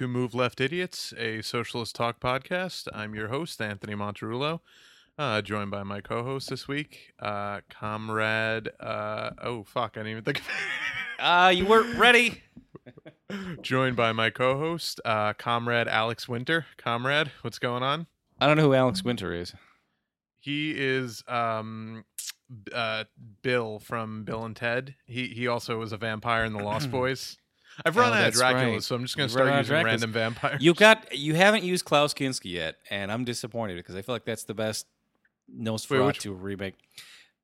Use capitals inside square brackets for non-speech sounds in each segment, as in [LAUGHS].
Welcome to Move Left Idiots, a socialist talk podcast. I'm your host, Anthony Monterulo, uh, joined by my co-host this week, uh, comrade. Uh, oh fuck, I didn't even think. [LAUGHS] Uh, you weren't ready. [LAUGHS] joined by my co-host, uh, comrade Alex Winter. Comrade, what's going on? I don't know who Alex Winter is. He is um, uh, Bill from Bill and Ted. He he also was a vampire in the Lost [CLEARS THROAT] Boys. I've run Oh, out of Dracula, right. so I'm just going to start using Draculas. random vampires. You got you haven't used Klaus Kinski yet, and I'm disappointed because I feel like that's the best Nosferatu which- remake.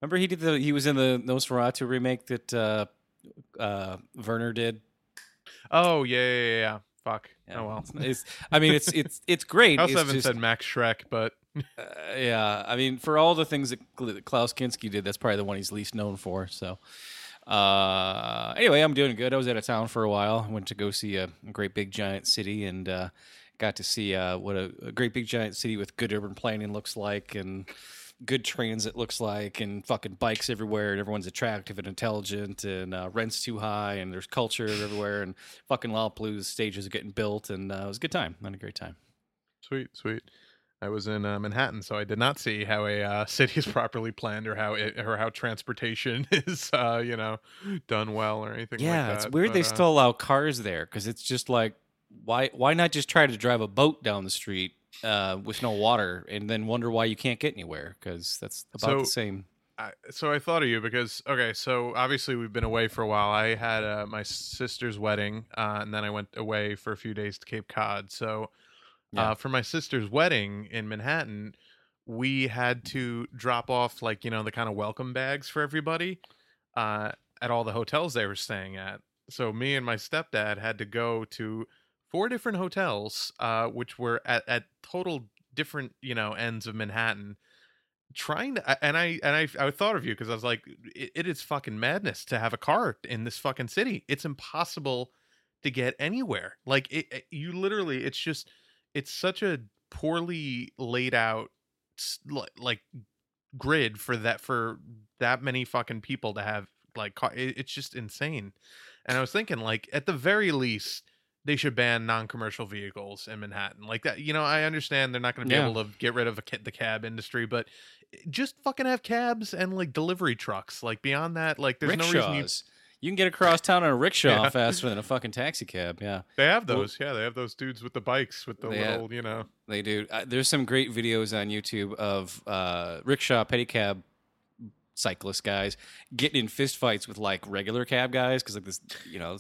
Remember he did the he was in the Nosferatu remake that uh, uh, Werner did. Oh yeah, yeah, yeah. Fuck. Yeah, Oh well. it's, [LAUGHS] it's- I mean it's it's it's great. [LAUGHS] I also It's haven't just- said Max Schreck, but [LAUGHS] uh, yeah, I mean for all the things that Klaus Kinski did, that's probably the one he's least known for. So. Uh, anyway, I'm doing good. I was out of town for a while. I went to go see a, great big giant city and uh, got to see uh, what a, a great big giant city with good urban planning looks like and good transit looks like and fucking bikes everywhere and everyone's attractive and intelligent and uh, rent's too high and there's culture everywhere and fucking Lollapalooza stages are getting built and uh, it was a good time. Had a great time. sweet, sweet. I was in uh, Manhattan, so I did not see how a uh, [LAUGHS] city is properly planned or how it or how transportation [LAUGHS] is, uh, you know, done well or anything. Yeah, like it's weird But, they uh, still allow cars there because it's just like why why not just try to drive a boat down the street uh, with no water and then wonder why you can't get anywhere because that's about So- the same. I, so I thought of you because okay, so obviously we've been away for a while. I had uh, my sister's wedding, uh, and then I went away for a few days to Cape Cod. So Yeah. uh, for my sister's wedding in Manhattan, we had to drop off like you know the kind of welcome bags for everybody uh, at all the hotels they were staying at. So me and my stepdad had to go to four different hotels, uh, which were at, at total different you know ends of Manhattan trying to and i and i i thought of you because i was like it, it is fucking madness to have a car in this fucking city it's impossible to get anywhere like it, it- you literally it's just it's such a poorly laid out like grid for that for that many fucking people to have like it's just insane and i was thinking like at the very least they should ban non-commercial vehicles in manhattan like that you know i understand they're not going to be Yeah. able to get rid of ca- the cab industry but eh, just fucking have cabs and like delivery trucks like beyond that like there's Rickshaws. no reason you, You can get across town on a rickshaw Yeah. faster than a fucking taxi cab. Yeah, they have Well- those yeah they have those dudes with the bikes with the They have- little you know they do. Uh, there's some great videos on YouTube of uh, rickshaw pedicab cyclist guys getting in fistfights with like regular cab guys because like this, you know,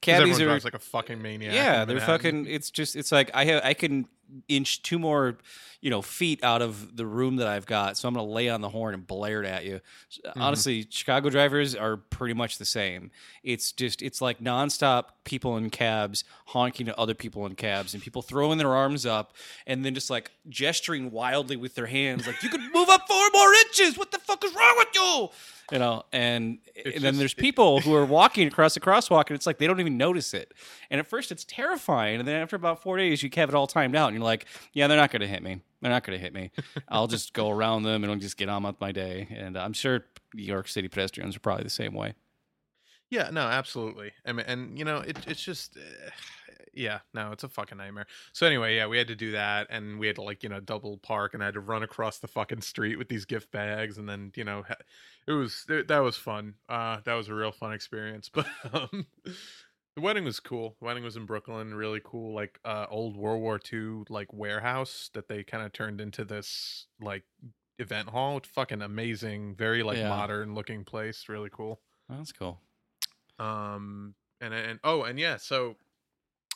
cabbies are like a fucking maniac yeah they're fucking it's just it's like i have i can inch two more you know feet out of the room that i've got. So i'm gonna lay on the horn and blare it at you. Mm-hmm. honestly chicago drivers are pretty much the same. It's just it's like nonstop people in cabs honking at other people in cabs and people throwing their arms up and then just like gesturing wildly with their hands like you could move up four more inches. What the fuck is wrong with you you know and, and then just- there's people who are walking across the crosswalk and it's like they don't even notice it. And at first it's terrifying and then after about four days you have it all timed out and you're like yeah they're not going to hit me. They're not going to hit me. [LAUGHS] I'll just go around them and i'll just get on with my day. And i'm sure new york city pedestrians are probably the same way. Yeah, no, absolutely. I mean, and you know, it, it's just, uh, yeah, no, it's a fucking nightmare. So anyway, yeah, we had to do that, and we had to like, you know, double park, and I had to run across the fucking street with these gift bags, and then you know, it was it, that was fun. Uh, that was a real fun experience. [LAUGHS] But um, the wedding was cool. The wedding was in Brooklyn, really cool, like uh, old World War II like warehouse that they kind of turned into this like event hall. It's fucking amazing, very like Yeah. modern looking place. Really cool that's cool um and and oh and yeah so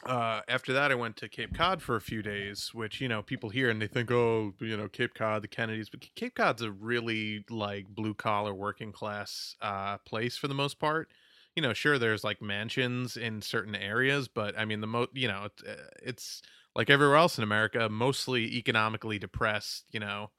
uh after that i went to cape cod for a few days which you know people hear and they think oh you know cape cod the kennedys but cape cod's a really like blue collar working class uh place for the most part. You know sure there's like mansions in certain areas but i mean the mo you know it's, uh, it's like everywhere else in america mostly economically depressed you know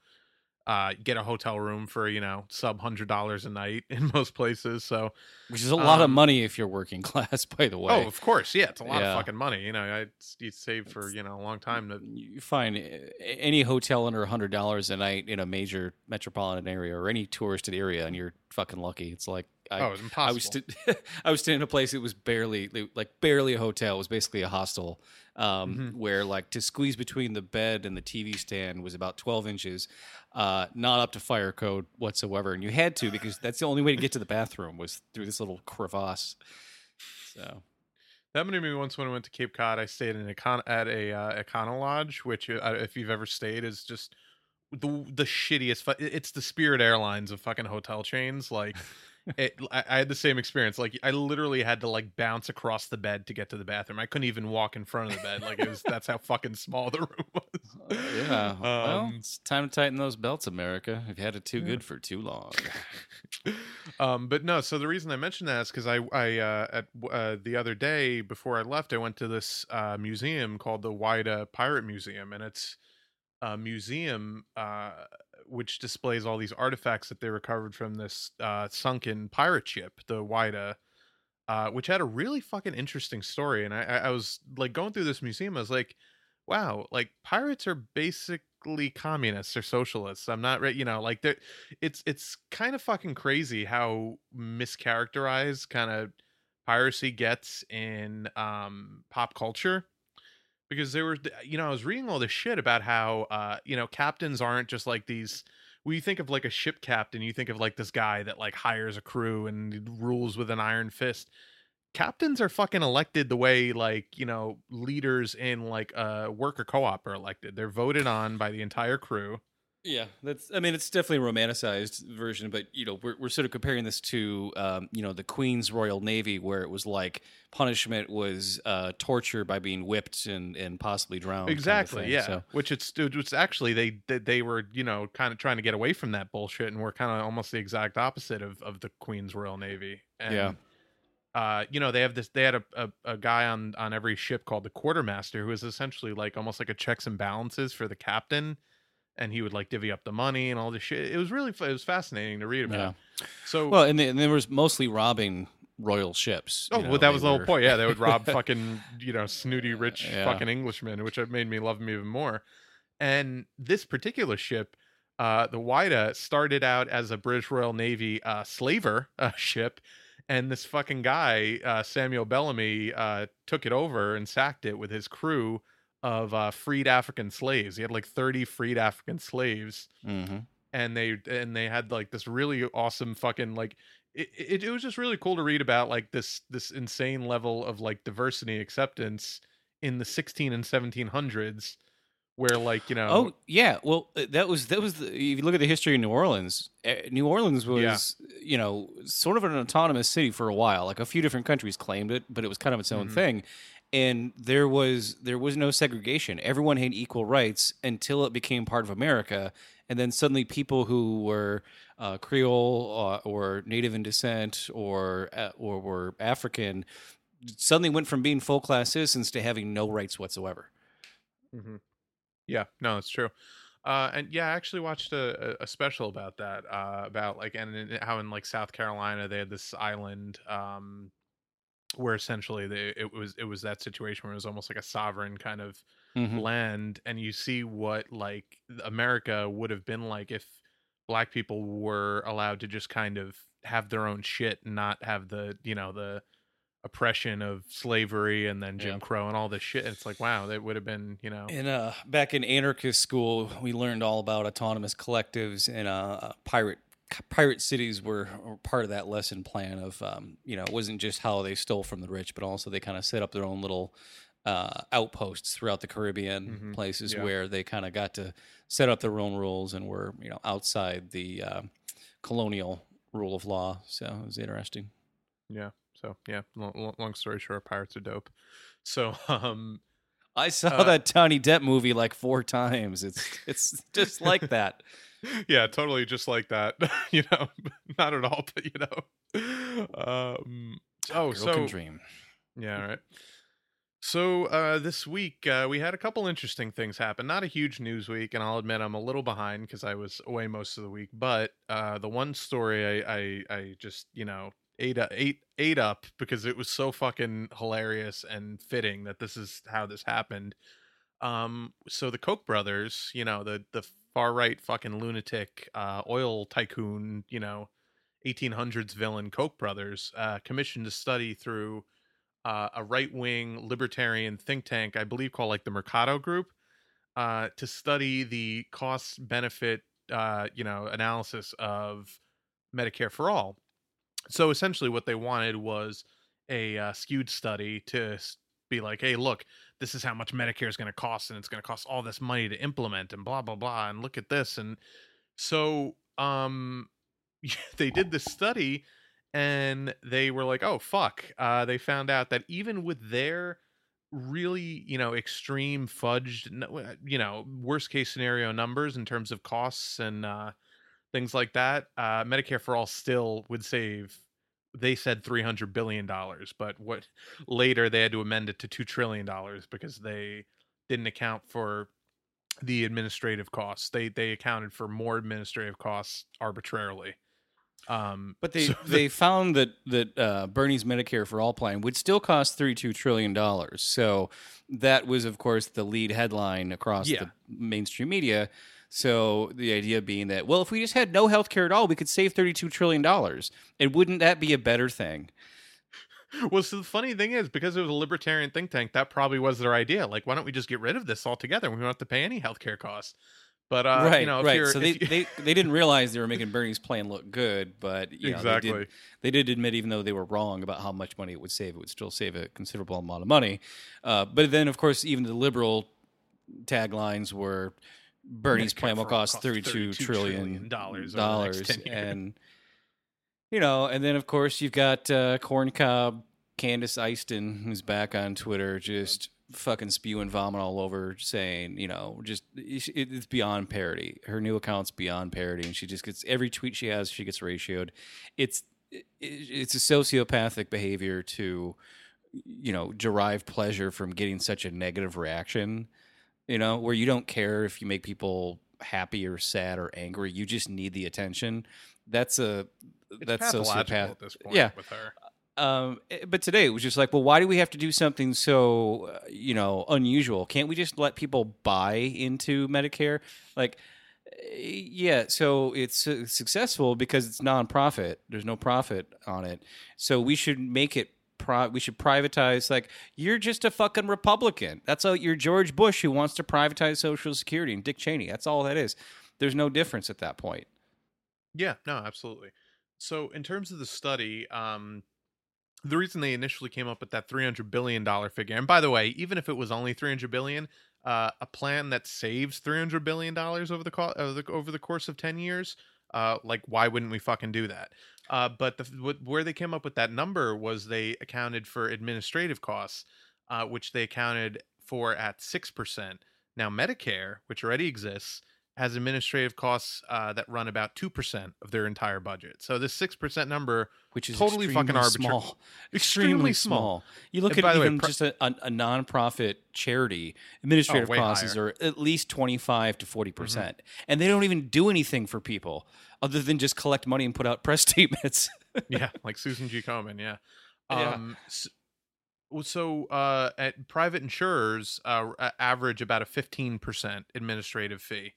uh get a hotel room for you know sub hundred dollars a night [LAUGHS] in most places so which is a lot of Um, money if you're working [LAUGHS] class by the way Oh, of course, yeah, it's a lot Yeah. of fucking money. You know, I you save for you know a long time to. you find any hotel under hundred dollars a night in a major metropolitan area or any tourist area, and you're fucking lucky. It's like I, oh, it was impossible. I was st- [LAUGHS] I was staying in a place that was barely like barely a hotel. It was basically a hostel, um, Mhm. where like to squeeze between the bed and the TV stand was about twelve inches, uh, not up to fire code whatsoever, and you had to because that's the only way to get to the bathroom was through this little crevasse. So That happened to me once when I went to Cape Cod. I stayed in econ- at a uh, Econo Lodge, which, uh, if you've ever stayed, is just the the shittiest. Fu- it's the Spirit Airlines of fucking hotel chains. Like, [LAUGHS] it, I, I had the same experience. Like, I literally had to like bounce across the bed to get to the bathroom. I couldn't even walk in front of the bed. Like, it was that's how fucking small the [LAUGHS] room was. uh, yeah, well, Um, it's time to tighten those belts, America. You've had it too Yeah. good for too long. [LAUGHS] um, but no. So the reason I mentioned that is because I, I uh, at uh, the other day before I left, I went to this uh, museum called the Whydah Pirate Museum, and it's a museum uh, which displays all these artifacts that they recovered from this uh, sunken pirate ship, the Whydah. Uh, which had a really fucking interesting story, and I, I was like going through this museum. I was like, "Wow, like pirates are basically communists or socialists." I'm not, re- you know, like they're it's it's kind of fucking crazy how mischaracterized kind of piracy gets in um pop culture because there were you know i was reading all this shit about how uh you know captains aren't just like these when you think of like a ship captain you think of like this guy that like hires a crew and rules with an iron fist. Captains are fucking elected the way like you know leaders in like a worker co-op are elected. They're voted on by the entire crew Yeah, that's. I mean, it's definitely a romanticized version, but you know, we're we're sort of comparing this to, um, you know, the Queen's Royal Navy, where it was like punishment was uh, torture by being whipped and and possibly drowned. kind of exactly thing. yeah So, which it's it's actually they, they they were you know kind of trying to get away from that bullshit and were kind of almost the exact opposite of of the queen's royal navy and, Yeah. uh you know they have this they had a, a, a guy on on every ship called the quartermaster who is essentially like almost like a checks and balances for the captain and he would like divvy up the money and all this shit it was really it was fascinating to read about so well, and, they, and there was mostly robbing royal ships. Oh, know, well, that was the whole point. Yeah, they would rob [LAUGHS] fucking, you know, snooty rich Yeah. fucking Englishmen, which made me love them even more. And this particular ship, uh, the Whydah, started out as a British Royal Navy uh, slaver uh, [LAUGHS] ship, and this fucking guy, uh, Samuel Bellamy, uh, took it over and sacked it with his crew of uh, freed African slaves. He had like thirty freed African slaves Mhm. and they and they had like this really awesome fucking like it, it, it was just really cool to read about like this this insane level of like diversity acceptance in the 16 and 1700s where like you know Oh yeah, well uh, that was that was the, if you look at the history of New Orleans, eh, New Orleans was you know sort of an autonomous city for a while. Like a few different countries claimed it, but it was kind of its own Mhm. thing. And there was there was no segregation. Everyone had equal rights until it became part of America, and then suddenly people who were uh, Creole uh, or Native in descent or uh, or were African suddenly went from being full class citizens to having no rights whatsoever. Mhm. Yeah, no, it's true. Uh, and yeah, I actually watched a, a special about that, uh, about like and, and how in like South Carolina they had this island, um, where essentially they it was it was that situation where it was almost like a sovereign kind of Mhm. land, and you see what like America would have been like if black people were allowed to just kind of have their own shit and not have the you know the oppression of slavery and then Jim Yeah. Crow and all this shit. It's like wow, that would have been you know In uh, back in anarchist school, we learned all about autonomous collectives and uh, pirate pirate cities were, part of that lesson plan. Of um, you know, it wasn't just how they stole from the rich, but also they kind of set up their own little uh, outposts throughout the Caribbean, Mhm. places Yeah. where they kind of got to set up their own rules and were you know outside the uh, colonial rule of law. So it was interesting. Yeah. So yeah, long, long story short, pirates are dope. So [LAUGHS] um, I saw Uh, that Tony Depp movie like four times. It's it's just like that. [LAUGHS] yeah, totally just like that. [LAUGHS] you know, [LAUGHS] not at all, but you know. Um. Oh, Girl so can dream. yeah, right. So uh, this week uh, we had a couple interesting things happen. Not a huge news week, and I'll admit I'm a little behind because I was away most of the week. But uh, the one story I, I I just you know ate up, ate ate up because it was so fucking hilarious and fitting that this is how this happened. Um, so the Koch brothers, you know the the far right fucking lunatic uh, oil tycoon, you know, 1800s villain Koch brothers uh, commissioned a study through uh, a right wing libertarian think tank, I believe called like the Mercado Group, uh, to study the cost benefit, uh, you know, analysis of Medicare for all. So essentially, what they wanted was a uh, skewed study to be like, hey, look, this is how much Medicare is going to cost, and it's going to cost all this money to implement, and blah blah blah, and look at this, and so um, [LAUGHS] they did this study, and they were like, oh fuck, uh, they found out that even with their really you know extreme fudged you know worst case scenario numbers in terms of costs and uh things like that uh medicare for all still would save they said 300 billion dollars but what later they had to amend it to 2 trillion dollars because they didn't account for the administrative costs they they accounted for more administrative costs arbitrarily um But they so the- [LAUGHS] they found that that uh, Bernie's Medicare for All plan would still cost thirty two trillion dollars. So that was, of course, the lead headline across Yeah. the mainstream media. So the idea being that well, if we just had no health care at all, we could save thirty two trillion dollars. And wouldn't that be a better thing? well, so the funny thing is, because it was a libertarian think tank, that probably was their idea. Like, why don't we just get rid of this altogether? We don't have to pay any healthcare costs. But uh, right, you know, if right. you're- So they, you- they they didn't realize they were making Bernie's plan look good, but [LAUGHS] you know, exactly. they did they did admit, even though they were wrong about how much money it would save, it would still save a considerable amount of money. Uh, but then, of course, even the liberal taglines were Bernie's plan will cost $32 trillion dollars, next 10 years. and [LAUGHS] you know, and then of course you've got uh, Corn Cob Candace Easton, who's back on Twitter, just fucking spewing vomit all over, saying, you know, just it- it's beyond parody. Her new account's beyond parody, and she just gets every tweet she has, she gets ratioed. It's it, it's a sociopathic behavior to, you know, derive pleasure from getting such a negative reaction. You know, where you don't care if you make people happy or sad or angry, you just need the attention. That's a it's that's sociopath. at this point Yeah. with her. Um, eh, but today it was just like, well, why do we have to do something so uh, you know unusual? Can't we just let people buy into Medicare? Like, eh, yeah, so it's uh, successful because it's nonprofit. There's no profit on it, so we should make it. Pri- we should privatize. Like, you're just a fucking Republican. That's all. You're George Bush who wants to privatize Social Security, and Dick Cheney. That's all that is. There's no difference at that point. Yeah, no, absolutely. So in terms of the study, um the reason they initially came up with that 300 billion dollar figure. And by the way, even if it was only 300 billion, uh a plan that saves 300 billion dollars over the, co- over the over the course of 10 years, uh like why wouldn't we fucking do that? Uh but the what, where they came up with that number was they accounted for administrative costs, uh which they accounted for at 6%. Now Medicare, which already exists, has administrative costs uh, that run about 2% of their entire budget. So this 6% number, which is Totally fucking arbitrary. small. [LAUGHS] extremely small. You look And at the way, even just a, a, a nonprofit charity, administrative way costs higher. are at least twenty five to forty Mm-hmm. percent, and they don't even do anything for people other than just collect money and put out press [LAUGHS] statements. yeah, like Susan G. Komen, yeah. [LAUGHS] Yeah. Um, s- well, so uh, at private insurers uh, average about a 15% administrative fee.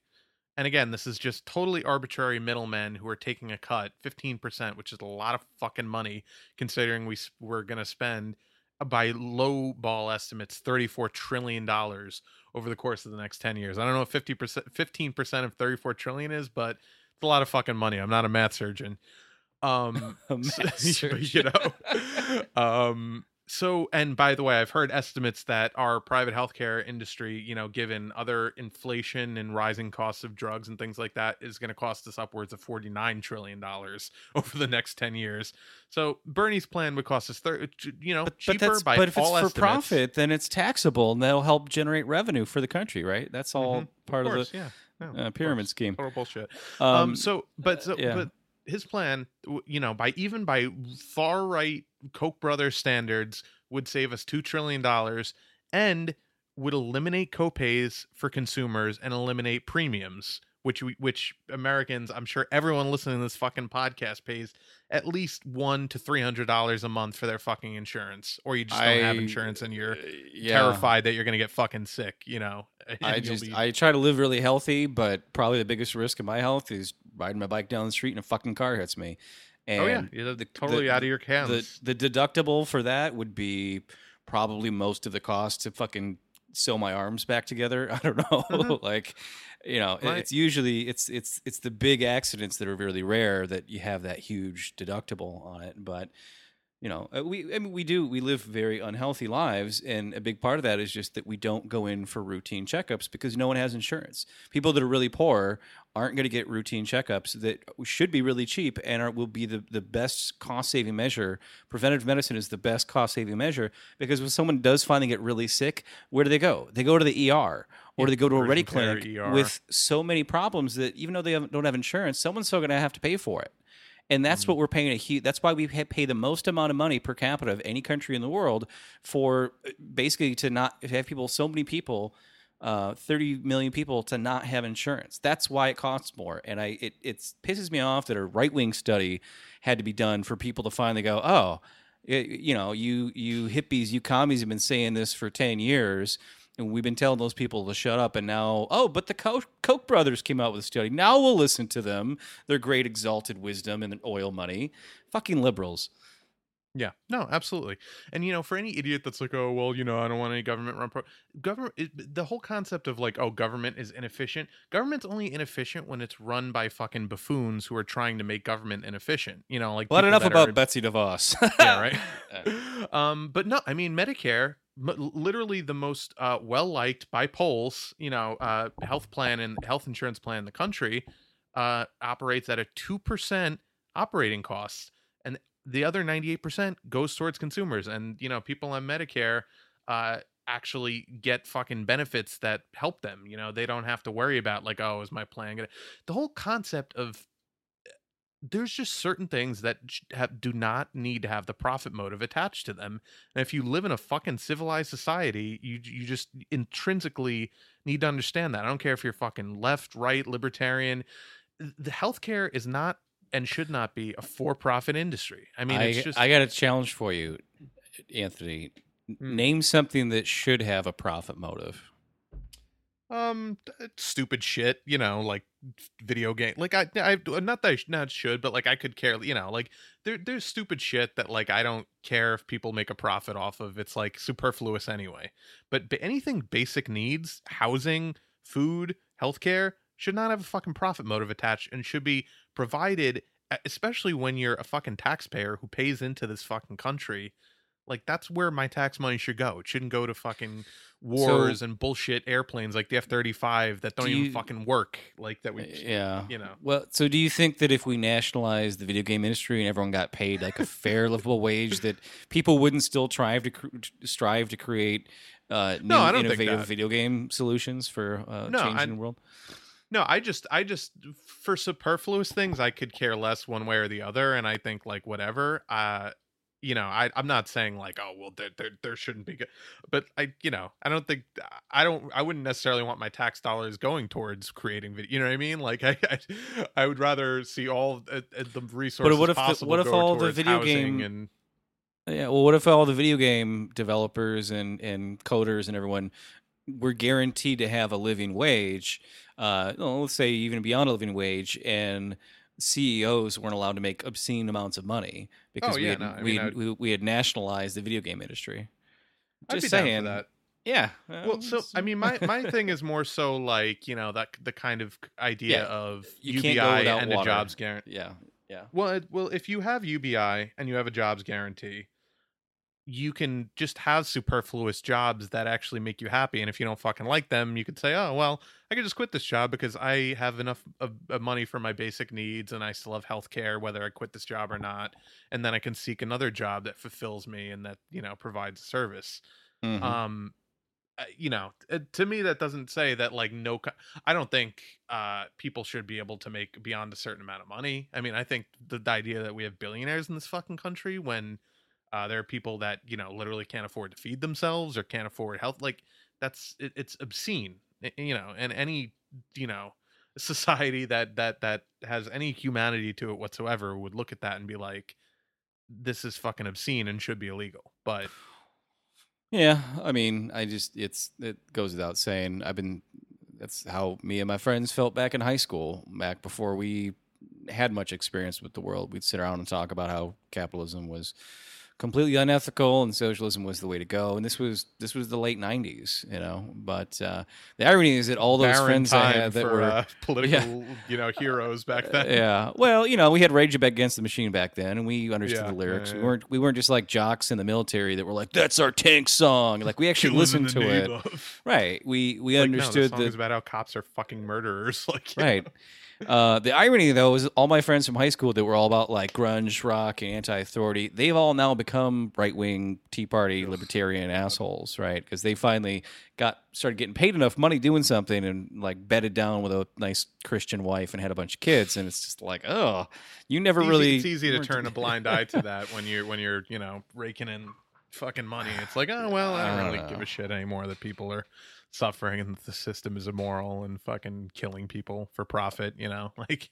And again, this is just totally arbitrary middlemen who are taking a cut, 15%, which is a lot of fucking money considering we we're going to spend uh, by low ball estimates 34 trillion dollars over the course of the next 10 years. I don't know what 50% 15% of 34 trillion is, but it's a lot of fucking money. I'm not a math surgeon. Um [LAUGHS] [LAUGHS] math [LAUGHS] you know. um so and by the way, I've heard estimates that our private healthcare industry, you know, given other inflation and rising costs of drugs and things like that, is going to cost us upwards of forty nine trillion dollars [LAUGHS] over the next ten years. So Bernie's plan would cost us, thir- you know, but, cheaper but, by but if it's for estimates. profit, then it's taxable, and that'll help generate revenue for the country, right? That's all Mhm. part of, course, the yeah, No, uh, pyramid scheme. Total bullshit. Um, Um, so but so yeah. but his plan you know by even by far right koch brothers standards would save us 2 trillion dollars and would eliminate copays for consumers and eliminate premiums which we, which Americans I'm sure everyone listening to this fucking podcast pays at least 1 to 300 dollars a month for their fucking insurance or you just don't have insurance and you're yeah. terrified that you're going to get fucking sick you know [LAUGHS] I just be- I try to live really healthy, but probably the biggest risk of my health is riding my bike down the street and a fucking car hits me. And oh yeah, you're totally the- out of your hands. the the deductible for that would be probably most of the cost to fucking sew my arms back together. [LAUGHS] I don't know. Mhm. [LAUGHS] like, you know, Right. it's usually it's it's it's the big accidents that are really rare that you have that huge deductible on it. But you know, uh, we I mean we do we live very unhealthy lives, and a big part of that is just that we don't go in for routine checkups because no one has insurance. People that are really poor aren't going to get routine checkups that should be really cheap and are, will be the, the best cost saving measure. Preventive medicine is the best cost saving measure because when someone does finally get really sick, where do they go? They go to the ER or they go to a ready clinic ER. with so many problems that even though they don't have insurance, someone's still going to have to pay for it. And that's what we're paying a huge. That's why we pay the most amount of money per capita of any country in the world for uh, basically to not to have people. So many people, uh, thirty million people, to not have insurance. That's why it costs more. And I it it pisses me off that a right wing study had to be done for people to finally go, oh, it, you know, you you hippies, you commies have been saying this for ten years. And we've been telling those people to shut up, and now, oh, but the Koch, brothers came out with a study. Now we'll listen to them, their great exalted wisdom and oil money. Fucking liberals. Yeah, no, absolutely. And you know, for any idiot that's like, oh, well, you know, I don't want any government run pro government. It, the whole concept of like, oh, government is inefficient. Government's only inefficient when it's run by fucking buffoons who are trying to make government inefficient. You know, like Well, people enough about are- Betsy DeVos. [LAUGHS] yeah, right. [LAUGHS] um, but no, I mean Medicare, m- literally the most uh, well liked by polls, you know, uh, health plan and health insurance plan in the country, uh, operates at a two percent operating cost, the other ninety eight percent goes towards consumers. And you know, people on Medicare uh, actually get fucking benefits that help them. You know, they don't have to worry about like, oh, is my plan gonna? The whole concept of there's just certain things that have, do not need to have the profit motive attached to them. And if you live in a fucking civilized society, you you just intrinsically need to understand that. I don't care if you're fucking left, right, libertarian. The healthcare is not and should not be a for-profit industry. I mean, I, it's just I got a challenge for you, Anthony. Hmm. Name something that should have a profit motive. um stupid shit, you know, like video game. Like I, I not that I sh- not should, but like I could care, you know, like there there's stupid shit that like I don't care if people make a profit off of. It's like superfluous anyway. But, but anything basic needs, housing, food, healthcare should not have a fucking profit motive attached and should be provided especially when you're a fucking taxpayer who pays into this fucking country. Like that's where my tax money should go. It shouldn't go to fucking wars and bullshit airplanes like the F thirty five that don't Do even you- fucking work. Like that we, Yeah. you know. Well, so do you think that if we nationalized the video game industry and everyone got paid like a fair livable wage, that people wouldn't still strive to cr- strive to create uh, new No, I don't innovative video game solutions for uh, No, changing I- the world? No, I just, I just, for superfluous things, I could care less one way or the other, and I think like whatever. Uh, you know, I, I'm not saying like, oh well, there, there, there shouldn't be, good. but I, you know, I don't think, I don't, I wouldn't necessarily want my tax dollars going towards creating video. You know what I mean? Like, I, I, I would rather see all uh, uh, the resources but what if the- what if all the video game- and Yeah. Well, what if all the video game developers and and coders and everyone were guaranteed to have a living wage? Uh, well, let's say even beyond a living wage, and CEOs weren't allowed to make obscene amounts of money because Oh, we yeah, had no, we, mean, had- we we had nationalized the video game industry. Just be down for saying. that. Yeah. Well, so I mean, my my [LAUGHS] thing is more so like you know that the kind of idea Yeah, of you UBI can't go without and a jobs guarantee. yeah, yeah. Well, it, well, if you have UBI and you have a jobs guarantee, you can just have superfluous jobs that actually make you happy. And if you don't fucking like them, you could say, "Oh, well, I could just quit this job because I have enough of, of money for my basic needs, and I still have health care, whether I quit this job or not. And then I can seek another job that fulfills me and that you know provides service." Mhm. um uh, you know uh, to me that doesn't say that like no co- i don't think uh people should be able to make beyond a certain amount of money i mean i think the, the idea that we have billionaires in this fucking country when uh there are people that you know literally can't afford to feed themselves or can't afford health like that's it, it's obscene you know and any you know [LAUGHS] society that that that has any humanity to it whatsoever would look at that and be like this is fucking obscene and should be illegal but [SIGHS] Yeah, I mean, I just it's it goes without saying. I've been that's how me and my friends felt back in high school, back before we had much experience with the world, we'd sit around and talk about how capitalism was completely unethical and socialism was the way to go. And this was this was the late '90s, you know. But uh, the irony is that all those Barren friends I had that for were uh, [LAUGHS] political, you know, heroes back then. [LAUGHS] yeah. Well, you know, we had Rage Against the Machine back then, and we understood Yeah, the lyrics. yeah, We weren't we weren't just like jocks in the military that were like, "That's our tank song." Like we actually listened to it. of- Right. We we Like, no, the understood song that about how cops are fucking murderers. [LAUGHS] Like, right. Uh, the irony, though, is all my friends from high school that were all about like grunge rock and anti-authority. They've all now become right-wing Tea Party libertarian assholes, right? Because they finally got started getting paid enough money doing something and like bedded down with a nice Christian wife and had a bunch of kids, and it's just like, oh, you never It's easy- really. it's easy to turn a blind eye to [LAUGHS] that when you're when you're you know raking in fucking money. It's like, oh well, I I don't don't really give a shit anymore that people are suffering and the system is immoral and fucking killing people for profit. You know, [LAUGHS] like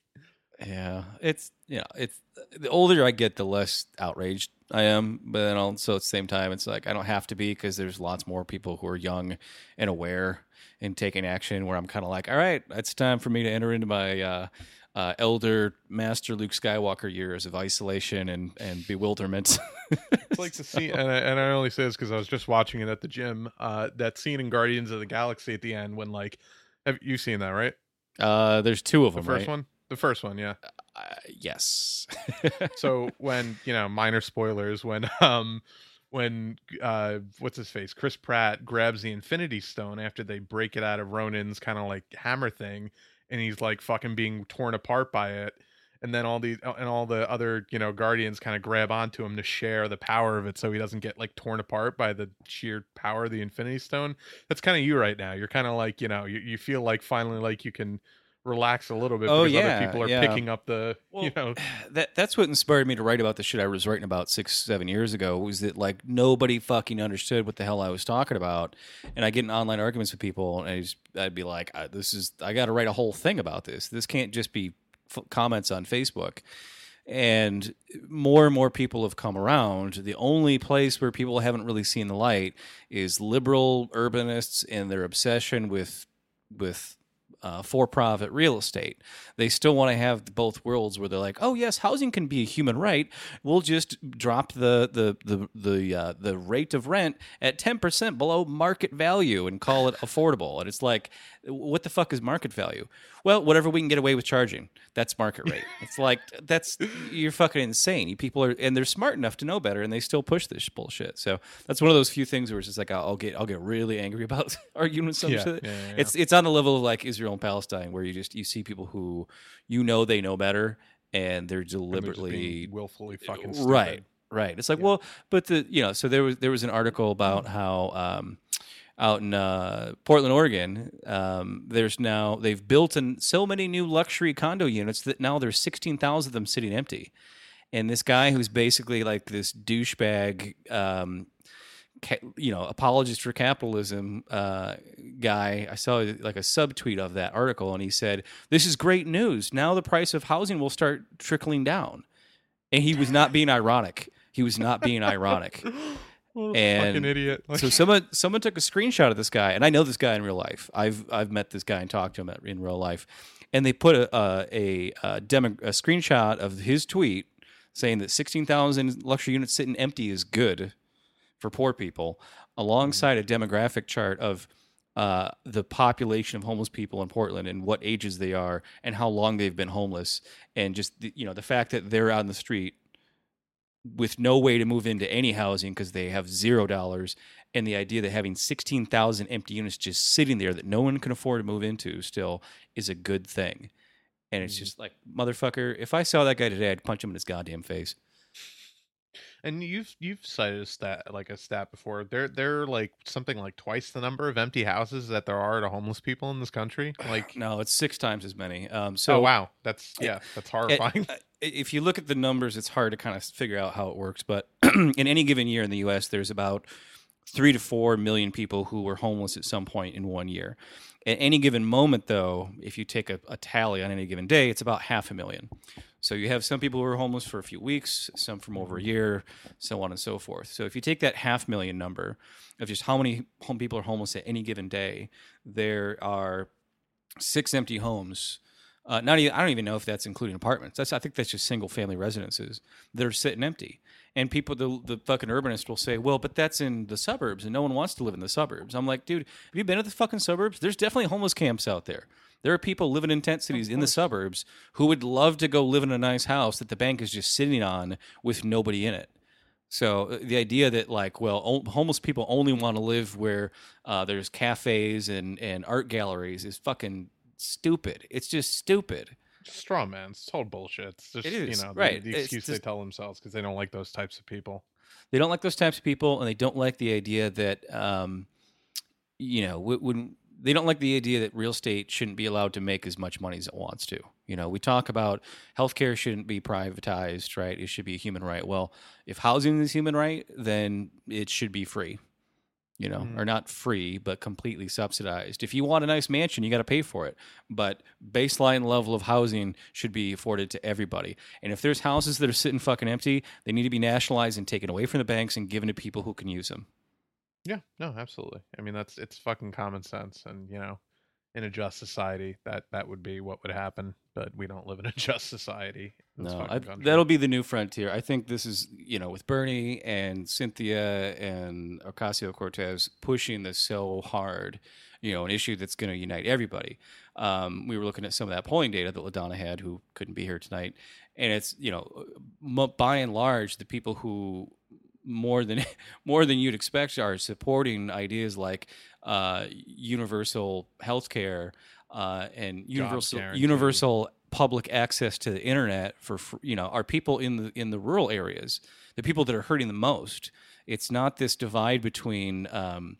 Yeah, it's know, it's the older I get, the less outraged I am. But then also at the same time, it's like I don't have to be because there's lots more people who are young and aware and taking action. Where I'm kind of like, all right, it's time for me to enter into my uh, uh, elder master Luke Skywalker years of isolation and and bewilderment. [LAUGHS] it's like the scene, and I, and I only say this because I was just watching it at the gym. Uh, that scene in Guardians of the Galaxy at the end when like, have you seen that right? uh, there's two of them. The first right? one, the first one, yeah. Uh, yes. so when you know minor spoilers when um when uh what's his face chris pratt grabs the infinity stone after they break it out of ronan's kind of like hammer thing and he's like fucking being torn apart by it and then all the uh, and all the other you know guardians kind of grab onto him to share the power of it so he doesn't get like torn apart by the sheer power of the infinity stone. That's kind of you right now. You're kind of like you know you, you feel like finally like you can relax a little bit Oh, because yeah, other people are yeah. picking up the you know [SIGHS] that that's what inspired me to write about the shit I was writing about six, seven years ago. Was that like nobody fucking understood what the hell I was talking about, and I get in online arguments with people, and I just, I'd be like, I, "This is I got to write a whole thing about this. This can't just be f- comments on Facebook." And more and more people have come around. The only place where people haven't really seen the light is liberal urbanists and their obsession with with uh, for-profit real estate. They still want to have both worlds where they're like, "Oh yes, housing can be a human right. We'll just drop the the the the uh, the rate of rent at ten percent below market value and call it affordable." And it's like, what the fuck is market value? Well, whatever we can get away with charging, that's market rate. [LAUGHS] it's like that's you're fucking insane. You people are and they're smart enough to know better, and they still push this bullshit. So that's one of those few things where it's just like I'll, I'll get I'll get really angry about [LAUGHS] arguing with some Yeah, shit. yeah, yeah. It's it's on the level of like Israel and Palestine, where you just you see people who you know they know better, and they're and they're deliberately willfully fucking stupid. right, right. It's like Yeah. well, but the you know, so there was there was an article about how um, out in uh, Portland, Oregon, um, there's now they've built in so many new luxury condo units that now there's sixteen thousand of them sitting empty, and this guy who's basically like this douchebag. Um, you know, apologist for capitalism uh, guy. I saw like a subtweet of that article, and he said, "This is great news. Now the price of housing will start trickling down." And he was not being ironic. He was not being ironic. [LAUGHS] And fucking idiot. Like, So someone [LAUGHS] someone took a screenshot of this guy, and I know this guy in real life. I've I've met this guy and talked to him at- in real life, and they put a a, a, a, demo, a screenshot of his tweet saying that sixteen thousand luxury units sitting empty is good for poor people, alongside a demographic chart of uh, the population of homeless people in Portland and what ages they are and how long they've been homeless, and just the, you know the fact that they're on the street with no way to move into any housing because they have zero dollars, and the idea that having sixteen thousand empty units just sitting there that no one can afford to move into still is a good thing. And it's Mhm. just like motherfucker. If I saw that guy today, I'd punch him in his goddamn face. And you've you've cited a stat like a stat before. There there are like something like twice the number of empty houses that there are to homeless people in this country. Like No, it's six times as many. Um, so oh wow, that's it- yeah, that's horrifying. uh, if you look at the numbers, it's hard to kind of figure out how it works. But [CLEARS THROAT] in any given year in the U.S., there's about three to four million people who were homeless at some point in one year. At any given moment, though, if you take a, a tally on any given day, it's about half a million. So you have some people who are homeless for a few weeks, some from over a year, so on and so forth. So if you take that half million number of just how many home people are homeless at any given day, there are six empty homes Uh, not even I don't even know if that's including apartments. That's I think that's just single family residences that are sitting empty. And people, the the fucking urbanist will say, well, but that's in the suburbs, and no one wants to live in the suburbs. I'm like, dude, have you been to the fucking suburbs? There's definitely homeless camps out there. There are people living in tent cities in the suburbs who would love to go live in a nice house that the bank is just sitting on with nobody in it. So uh, the idea that like, well, o- homeless people only want to live where uh, there's cafes and and art galleries is fucking stupid. It's just stupid. straw man. It's total bullshit. It's just It is, you know right. the It's excuse they tell themselves because they don't like those types of people. They don't like those types of people, and they don't like the idea that, um, you know, when they don't like the idea that real estate shouldn't be allowed to make as much money as it wants to. You know, we talk about healthcare shouldn't be privatized, right? It should be a human right. Well, if housing is human right, then it should be free. You know, Mhm. or not free, but completely subsidized. If you want a nice mansion, you got to pay for it. But baseline level of housing should be afforded to everybody. And if there's houses that are sitting fucking empty, they need to be nationalized and taken away from the banks and given to people who can use them. Yeah, no, absolutely. I mean, that's it's fucking common sense, and you know, in a just society, that that would be what would happen. But we don't live in a [LAUGHS] just society. No, I, that'll be the new frontier. I think this is, you know, with Bernie and Cynthia and Ocasio Cortez pushing this so hard, you know, an issue that's going to unite everybody. Um, we were looking at some of that polling data that LaDonna had, who couldn't be here tonight, and it's, you know, by and large, the people who more than [LAUGHS] more than you'd expect are supporting ideas like uh, universal health care uh, and universal universal public access to the internet for you know are people in the in the rural areas the people that are hurting the most. It's not this divide between um,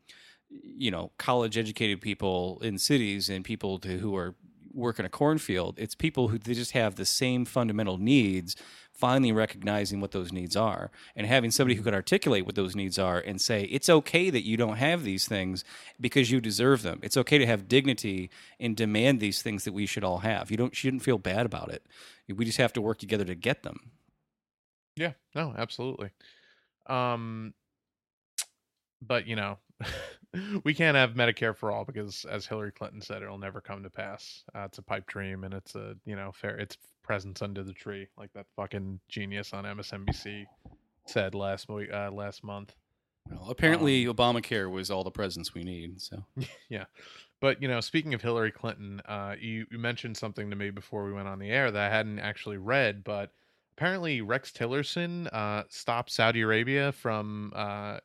you know college educated people in cities and people to, who are work in a cornfield. It's people who they just have the same fundamental needs finally recognizing what those needs are and having somebody who can articulate what those needs are and say it's okay that you don't have these things because you deserve them it's okay to have dignity and demand these things that we should all have you don't shouldn't feel bad about it we just have to work together to get them Yeah, no, absolutely. Um, but you know, [LAUGHS] we can't have Medicare for all because, as Hillary Clinton said, it'll never come to pass. Uh, it's a pipe dream, and it's a you know fair. It's presents under the tree, like that fucking genius on MSNBC said last week, uh, last month. well, apparently obamacare was all the presents we need so [LAUGHS] yeah. But you know, speaking of Hillary Clinton, uh, you, you mentioned something to me before we went on the air that I hadn't actually read, but apparently Rex Tillerson uh, stopped Saudi Arabia from uh,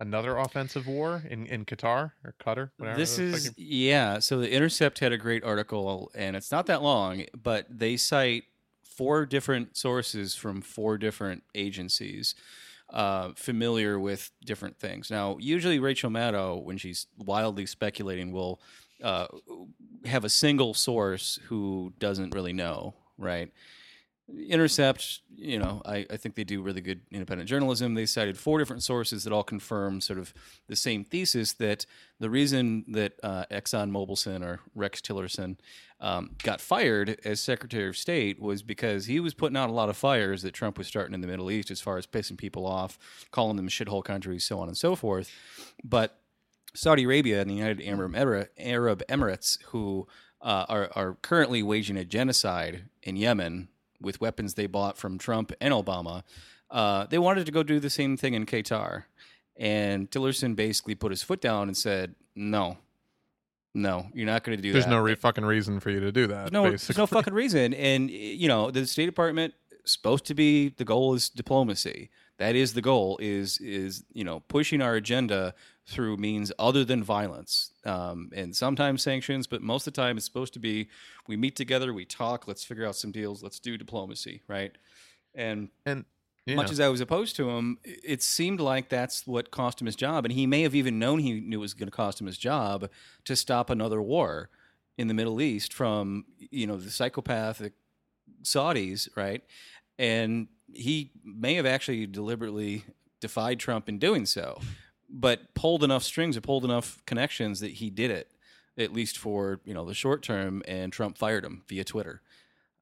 another offensive war in, in Qatar or Qatar. Whatever This is yeah. So the Intercept had a great article, and it's not that long, but they cite four different sources from four different agencies uh, familiar with different things. Now, usually Rachel Maddow, when she's wildly speculating, will uh, have a single source who doesn't really know, right? Intercept, you know, I, I think they do really good independent journalism. They cited four different sources that all confirm sort of the same thesis that the reason that uh, Exxon Mobilson or Rex Tillerson um, got fired as Secretary of State was because he was putting out a lot of fires that Trump was starting in the Middle East as far as pissing people off, calling them shithole countries, so on and so forth. But Saudi Arabia and the United Arab, Emirates, who uh, are, are currently waging a genocide in Yemen with weapons they bought from Trump and Obama, uh, they wanted to go do the same thing in Qatar. And Tillerson basically put his foot down and said, no, no, you're not going to do There's that. There's no re- fucking reason for you to do that. There's no, there's no fucking reason. And you know, the State Department supposed to be the goal is diplomacy. That is the goal. Is is you know pushing our agenda through means other than violence, um, and sometimes sanctions. But most of the time, it's supposed to be we meet together, we talk, let's figure out some deals, let's do diplomacy, right? And and yeah. much as I was opposed to him, it seemed like that's what cost him his job. And he may have even known he knew it was going to cost him his job to stop another war in the Middle East from, you know, the psychopathic Saudis, right? And he may have actually deliberately defied Trump in doing so, but pulled enough strings or pulled enough connections that he did it, at least for, you know, the short term, and Trump fired him via Twitter.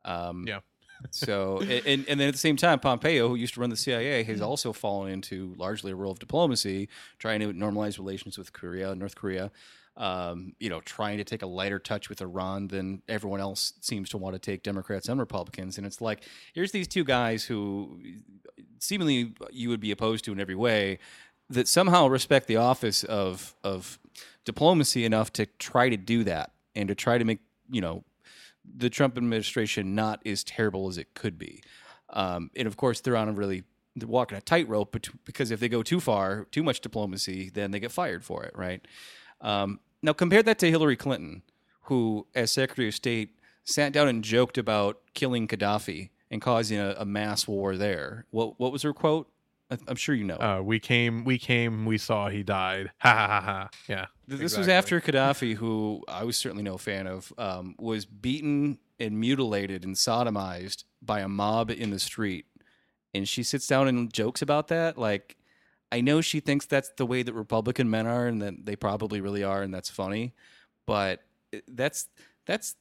Um, Yeah. [LAUGHS] so, and, and then at the same time, Pompeo, who used to run the CIA, has also fallen into largely a role of diplomacy, trying to normalize relations with Korea, North Korea. Um, you know, trying to take a lighter touch with Iran than everyone else seems to want to take Democrats and Republicans. And it's like, here's these two guys who seemingly you would be opposed to in every way that somehow respect the office of of diplomacy enough to try to do that and to try to make you know the Trump administration not as terrible as it could be. Um, and of course, they're on a really they're walking a tightrope because if they go too far, too much diplomacy, then they get fired for it, right? Um, now compare that to Hillary Clinton, who, as Secretary of State, sat down and joked about killing Gaddafi and causing a, a mass war there. What what was her quote? I'm sure you know. Uh, we came, we came, we saw he died. [LAUGHS] Ha ha ha ha. Yeah. This exactly. was after Gaddafi, who I was certainly no fan of, um, was beaten and mutilated and sodomized by a mob in the street. And she sits down and jokes about that. Like, I know she thinks that's the way that Republican men are, and that they probably really are, and that's funny. But eh, that's that's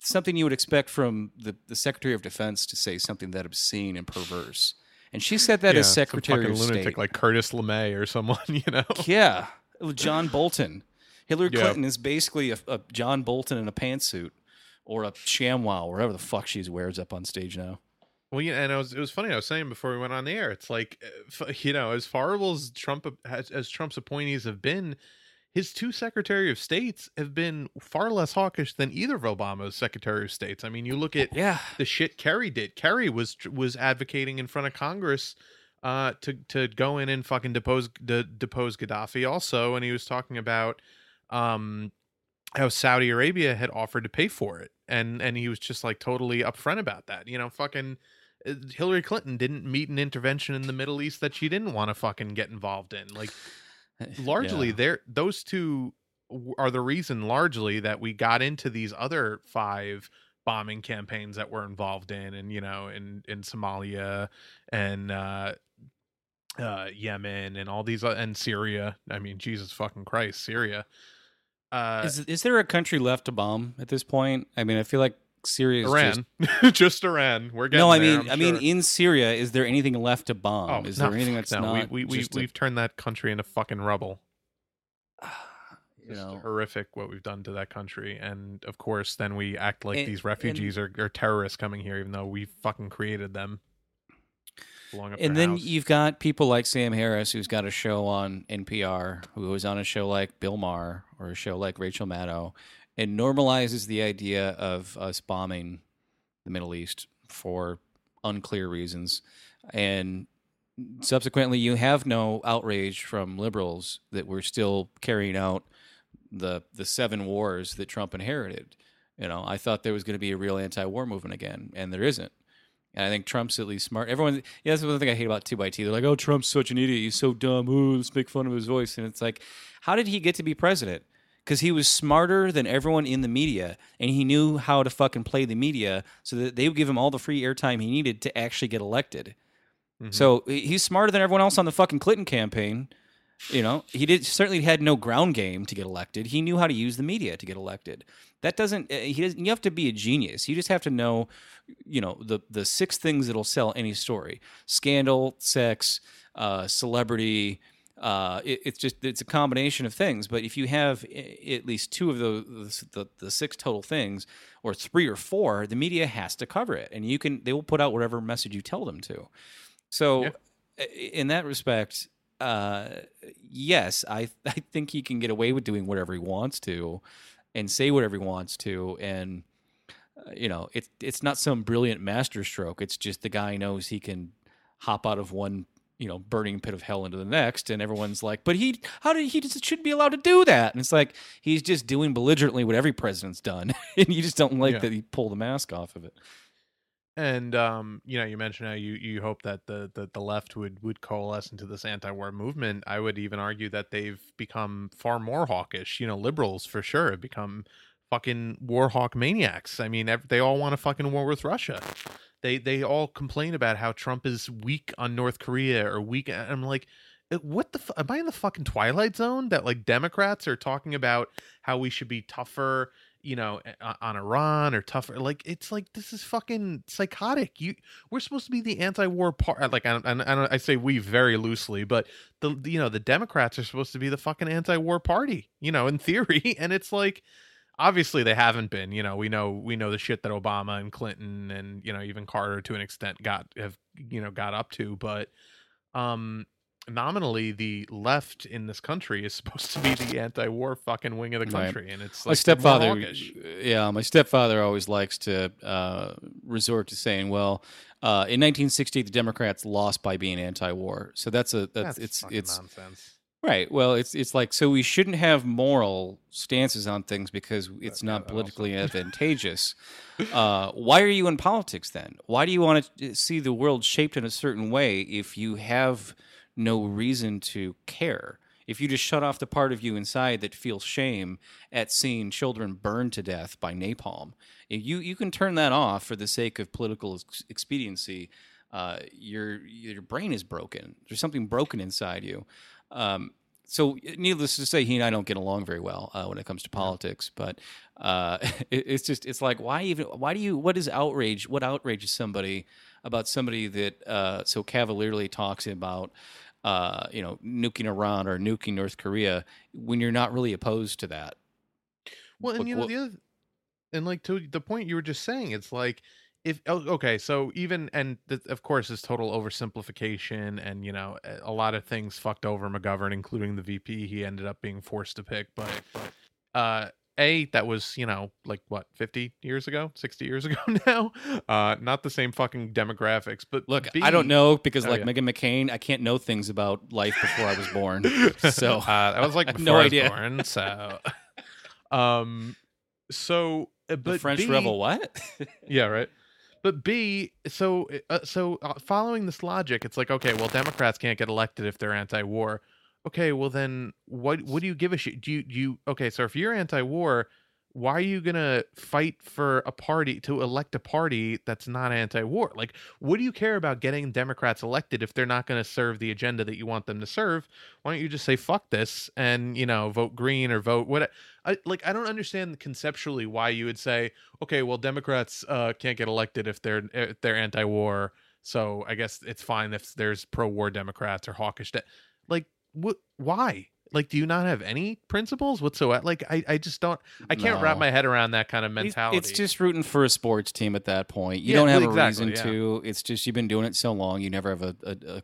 something you would expect from the, the Secretary of Defense to say something that obscene and perverse. And she said that yeah, as Secretary some of lunatic State, like Curtis LeMay or someone, [LAUGHS] you know. Yeah, John Bolton. Hillary Clinton is basically a, a, John Bolton in a pantsuit or a ShamWow, whatever the fuck she wears up on stage now. Well, yeah, and it was it was funny. I was saying before we went on the air, it's like, uh, you know, as horrible as Trump as, as Trump's appointees have been, his two Secretary of States have been far less hawkish than either of Obama's Secretary of States. I mean, you look at yeah. the shit Kerry did. Kerry was was advocating in front of Congress uh, to to go in and fucking depose de, depose Gaddafi also, and he was talking about um, how Saudi Arabia had offered to pay for it, and and he was just like totally upfront about that. You know, fucking. Uh, Hillary Clinton didn't meet an intervention in the Middle East that she didn't want to fucking get involved in. Like [SIGHS] largely yeah. there those two are the reason largely that we got into these other five bombing campaigns that we're involved in and you know in in Somalia and uh uh Yemen and all these and Syria I mean Jesus fucking Christ Syria uh is is there a country left to bomb at this point I mean I feel like Syria Iran, just... [LAUGHS] just, Iran. We're getting no. I there, mean, i mean, in Syria, is there anything left to bomb? Oh, is no, there anything that's no, not? We, we, we we've turned that country into fucking rubble. [SIGHS] you know, horrific what we've done to that country, and of course, then we act like and, these refugees and, are, are terrorists coming here, even though we fucking created them. And then house. you've got people like Sam Harris, who's got a show on NPR, who was on a show like Bill Maher or a show like Rachel Maddow, and normalizes the idea of us bombing the Middle East for unclear reasons. And subsequently, you have no outrage from liberals that we're still carrying out the the seven wars that Trump inherited. You know, I thought there was going to be a real anti-war movement again, and there isn't. And I think Trump's at least smart. Everyone, yeah, that's one thing I hate about two by two. They're like, "Oh, Trump's such an idiot. He's so dumb. Ooh, let's make fun of his voice." And it's like, how did he get to be president? Because he was smarter than everyone in the media and he knew how to fucking play the media so that they would give him all the free airtime he needed to actually get elected. Mm-hmm. So he's smarter than everyone else on the fucking Clinton campaign. You know, he did certainly had no ground game to get elected. He knew how to use the media to get elected. That doesn't eh, he doesn't you have to be a genius. You just have to know, you know, the the six things that'll sell any story. Scandal, sex, uh, celebrity, uh, it, it's just it's a combination of things. But if you have at least two of those, the, the six total things, or three or four, the media has to cover it, and you can they will put out whatever message you tell them to. So, yeah. in that respect, uh, yes, I [LAUGHS] I think he can get away with doing whatever he wants to, and say whatever he wants to, and uh, you know, it's it's not some brilliant masterstroke. It's just the guy knows he can hop out of one you know burning pit of hell into the next and everyone's like but he how did he just shouldn't be allowed to do that? And it's like he's just doing belligerently what every president's done [LAUGHS] and you just don't like yeah. that he pulled the mask off of it. And um, you know you mentioned how you you hope that the, the the left would would coalesce into this anti-war movement. I would even argue that they've become far more hawkish. You know liberals for sure have become fucking war hawk maniacs. I mean they all want a fucking war with russia they they all complain about how Trump is weak on North Korea or weak. I'm like, uh, what the? Fu- am I in the fucking twilight zone that like Democrats are talking about how we should be tougher you know, on Iran or tougher. Like it's like this is fucking psychotic. You we're supposed to be the anti-war part. Like I, I, I, I say we very loosely, but the you know the Democrats are supposed to be the fucking anti-war party. You know, in theory, [LAUGHS] and it's like obviously they haven't been. You know, we know we know the shit that Obama and Clinton and you know even Carter to an extent got have you know got up to, but um nominally the left in this country is [LAUGHS] supposed to be the anti-war fucking wing of the Right. country and it's like more stepfather, yeah, my stepfather always likes to uh, resort to saying, "Well, uh, in 1960, the Democrats lost by being anti-war." So that's a that's, That's it's it's nonsense right. Well, it's it's like so we shouldn't have moral stances on things because it's not politically advantageous. Uh, why are you in politics then? Why do you want to see the world shaped in a certain way if you have no reason to care? If you just shut off the part of you inside that feels shame at seeing children burned to death by napalm, you you can turn that off for the sake of political ex- expediency. Uh, your your brain is broken. There's something broken inside you. Um, so, needless to say, he and I don't get along very well uh, when it comes to politics. But uh, [LAUGHS] it, it's just it's like why even why do you what is outrage? What outrages somebody about somebody that uh, so cavalierly talks about uh, you know nuking Iran or nuking North Korea when you're not really opposed to that? well and What- you know what- the other and like to the point you were just saying it's like if oh, okay so even and th- of course it's total oversimplification and you know a- lot of things fucked over mcgovern including the vp he ended up being forced to pick but uh a that was you know like what 50 years ago 60 years [LAUGHS] ago now uh not the same fucking demographics but Look, B, I don't know because Oh, like yeah. Meghan McCain, I can't know things about life before I was born. [LAUGHS] So uh, that was like [LAUGHS] no idea. born, so um so uh, the but French B, rebel, what? yeah right but b so uh, so uh, following this logic it's like okay well democrats can't get elected if they're anti-war. Okay well then what what do you give a shit? Do you do you okay so if you're anti-war why are you gonna fight for a party to elect a party that's not anti-war? Like what do you care about getting democrats elected if they're not to serve the agenda that you want them to serve? Why don't you just say fuck this and you know vote green or vote what I, like i don't understand conceptually why you would say okay well democrats uh, can't get elected if they're if they're anti-war so i guess it's fine if there's pro-war democrats or hawkish de- like what why like do you not have any principles whatsoever like i, I just don't i can't wrap my head around that kind of mentality It's just rooting for a sports team at that point. You Yeah, don't have exactly, a yeah. reason to. It's just you've been doing it so long. You never have a a, a,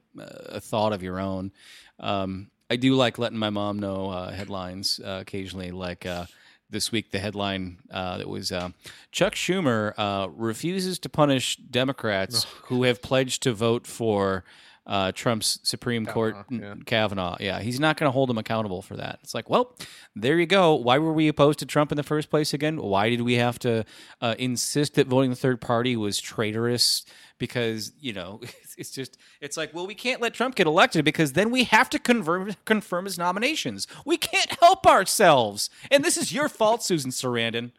a thought of your own. Um, I do like letting my mom know uh, headlines uh, occasionally. Like uh, this week, the headline uh, that was uh, Chuck Schumer uh, refuses to punish Democrats who have pledged to vote for. Uh, Trump's Supreme Court Kavanaugh, yeah. Kavanaugh, yeah, he's not going to hold him accountable for that. It's like, well, there you go. Why were we opposed to Trump in the first place again? Why did we have to uh, insist that voting the third party was traitorous? Because you know, [LAUGHS] it's, it's just it's like, well, we can't let Trump get elected because then we have to confirm confirm his nominations. We can't help ourselves, and this is your fault, Susan Sarandon.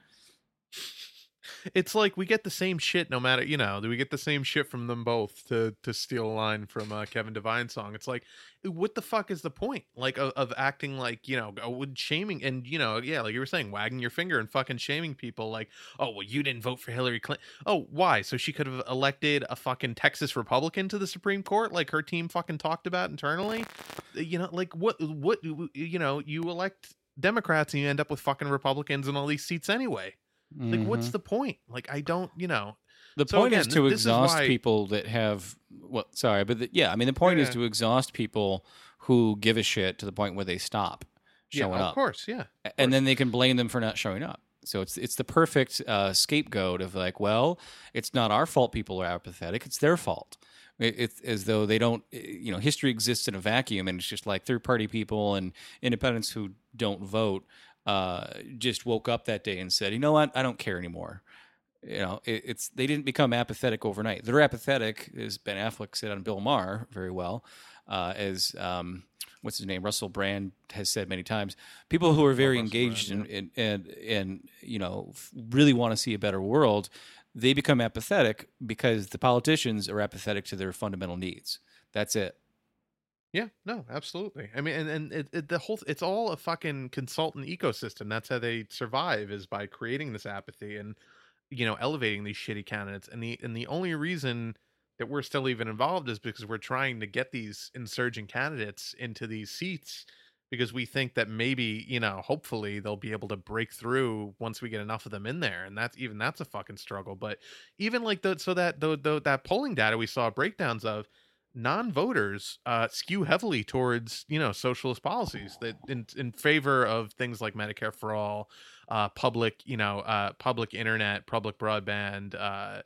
It's like we get the same shit no matter you know do we get the same shit from them both to to steal a line from a kevin devine song. It's like what the fuck is the point like of, of acting like you know uh, with shaming and you know yeah like you were saying wagging your finger and fucking shaming people like oh well you didn't vote for hillary clinton. Oh why? So she could have elected a fucking texas republican to the supreme court like her team fucking talked about internally? You know like what what you know you elect democrats and you end up with fucking republicans in all these seats anyway like what's Mhm. the point like i don't you know the so point again, is to this is exhaust why- people that have well, sorry, but the, yeah, I mean the point is to exhaust people who give a shit to the point where they stop showing yeah, up. of course yeah A- and then they can blame them for not showing up. So it's it's the perfect uh, scapegoat of like, well, it's not our fault people are apathetic; it's their fault. It, it's as though they don't, eh, you know, history exists in a vacuum, and it's just like third party people and independents who don't vote uh, just woke up that day and said, you know what, I don't care anymore. You know, it, it's they didn't become apathetic overnight. They're apathetic, as Ben Affleck said on Bill Maher very well, uh, as um, what's his name, Russell Brand has said many times. People who are very engaged Brand, and, and and you know really want to see a better world, they become apathetic because the politicians are apathetic to their fundamental needs. That's it. Yeah, no, absolutely. I mean, and and it, it, the whole it's all a fucking consultant ecosystem. That's how they survive is by creating this apathy and you know elevating these shitty candidates. And the and the only reason that we're still even involved is because we're trying to get these insurgent candidates into these seats because we think that maybe you know hopefully they'll be able to break through once we get enough of them in there and that's even that's a fucking struggle but even like the so that the, the that polling data we saw breakdowns of non-voters uh, skew heavily towards you know socialist policies that in in favor of things like Medicare for all, uh, public you know uh, public internet, public broadband, uh,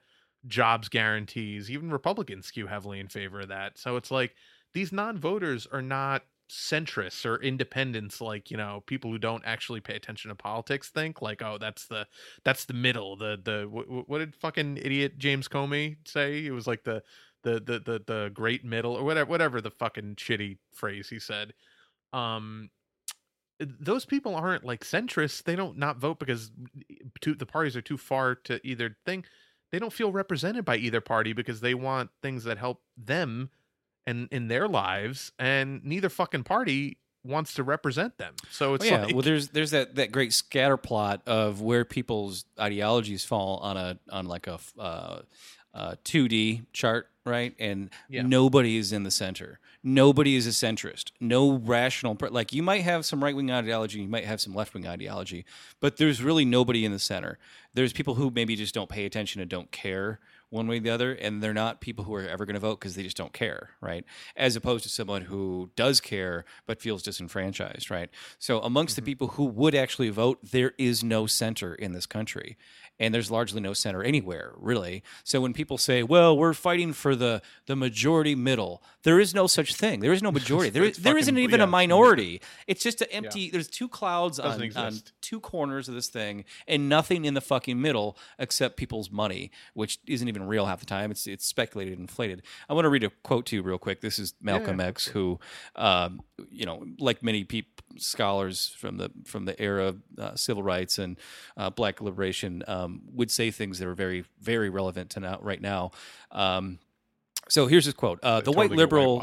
jobs guarantees. Even Republicans skew heavily in favor of that. So it's like these non-voters are not centrists or independents like you know people who don't actually pay attention to politics think like oh that's the that's the middle the the what, what did fucking idiot James Comey say it was like the the the the the great middle or whatever whatever the fucking shitty phrase he said um those people aren't like centrists they don't not vote because two, the parties are too far to either thing. They don't feel represented by either party because they want things that help them and in their lives and neither fucking party wants to represent them. So it's Well, yeah, like well, there's there's that, that great scatter plot of where people's ideologies fall on a on like a uh, uh, 2D chart, right? And Yeah. nobody is in the center. Nobody is a centrist. No rational per- like you might have some right wing ideology, you might have some left wing ideology, but there's really nobody in the center. There's people who maybe just don't pay attention and don't care one way or the other, and they're not people who are ever going to vote because they just don't care, right? As opposed to someone who does care but feels disenfranchised, right? So amongst the people who would actually vote, there is no center in this country, and there's largely no center anywhere, really. So when people say, "Well, we're fighting for the the majority middle," there is no such thing. There is no [LAUGHS] majority. There, It's there isn't even yeah, a minority. It's just an empty. There's two clouds on, on two corners of this thing and nothing in the fucking middle except people's money, which isn't even real half the time. It's it's speculated, inflated. I want to read a quote to you real quick. This is Malcolm X, who, um, you know, like many peop scholars from the from the era of uh, civil rights and uh, black liberation, um, would say things that are very very relevant to now right now. Um, so here's his quote: uh, "The totally white liberal."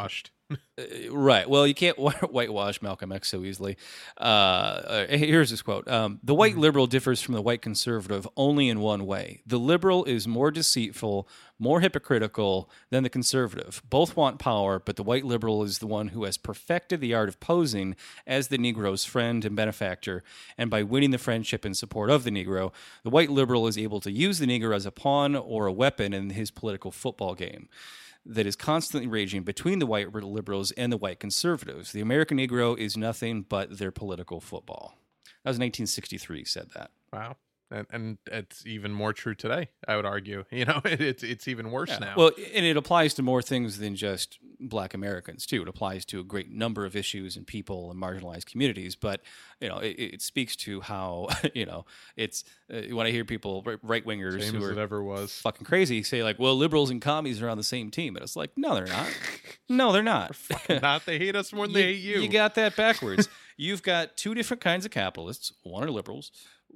Right. Well, you can't [LAUGHS] whitewash Malcolm X so easily. Uh, uh, here's his quote um, The white liberal differs from the white conservative only in one way. The liberal is more deceitful, more hypocritical than the conservative. Both want power, but the white liberal is the one who has perfected the art of posing as the Negro's friend and benefactor. And by winning the friendship and support of the Negro, the white liberal is able to use the Negro as a pawn or a weapon in his political football game that is constantly raging between the white liberals and the white conservatives. The American Negro is nothing but their political football. That was 1963. Said that. Wow. And, and it's even more true today. I would argue. [LAUGHS] You know, it, it's it's even worse now. Well, and it applies to more things than just Black Americans too. It applies to a great number of issues and people and marginalized communities. But you know, it, it speaks to how [LAUGHS] you know it's uh, when I hear people right wingers who are it ever was. fucking crazy say like, well, liberals and commies are on the same team, and it's like, no, they're not. [LAUGHS] no, they're not. Not they hate us more than they hate you. You got that backwards. You've got two different kinds of capitalists. One are liberals,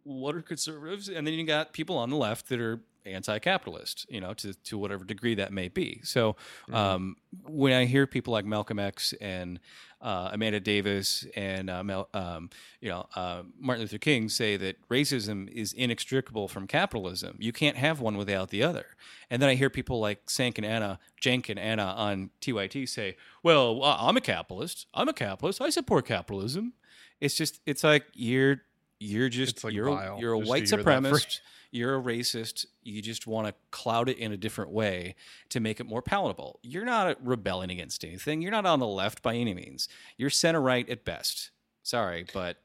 one are conservatives, and then you got people on the left that are anti-capitalist. You know, to to whatever degree that may be. So um, when I hear people like Malcolm X and uh, Angela Davis and uh, Mel, um, you know uh, Martin Luther King say that racism is inextricable from capitalism. You can't have one without the other. And then I hear people like Sank and Ana, Cenk and Ana on TYT say, "Well, I'm a capitalist. I'm a capitalist. I support capitalism." It's just it's like you're you're just like, you're a, vile you're a white hear that phrase. supremacist. You're a racist. You just want to cloud it in a different way to make it more palatable. You're not uh, rebelling against anything. You're not on the left by any means. You're center right at best. Sorry, but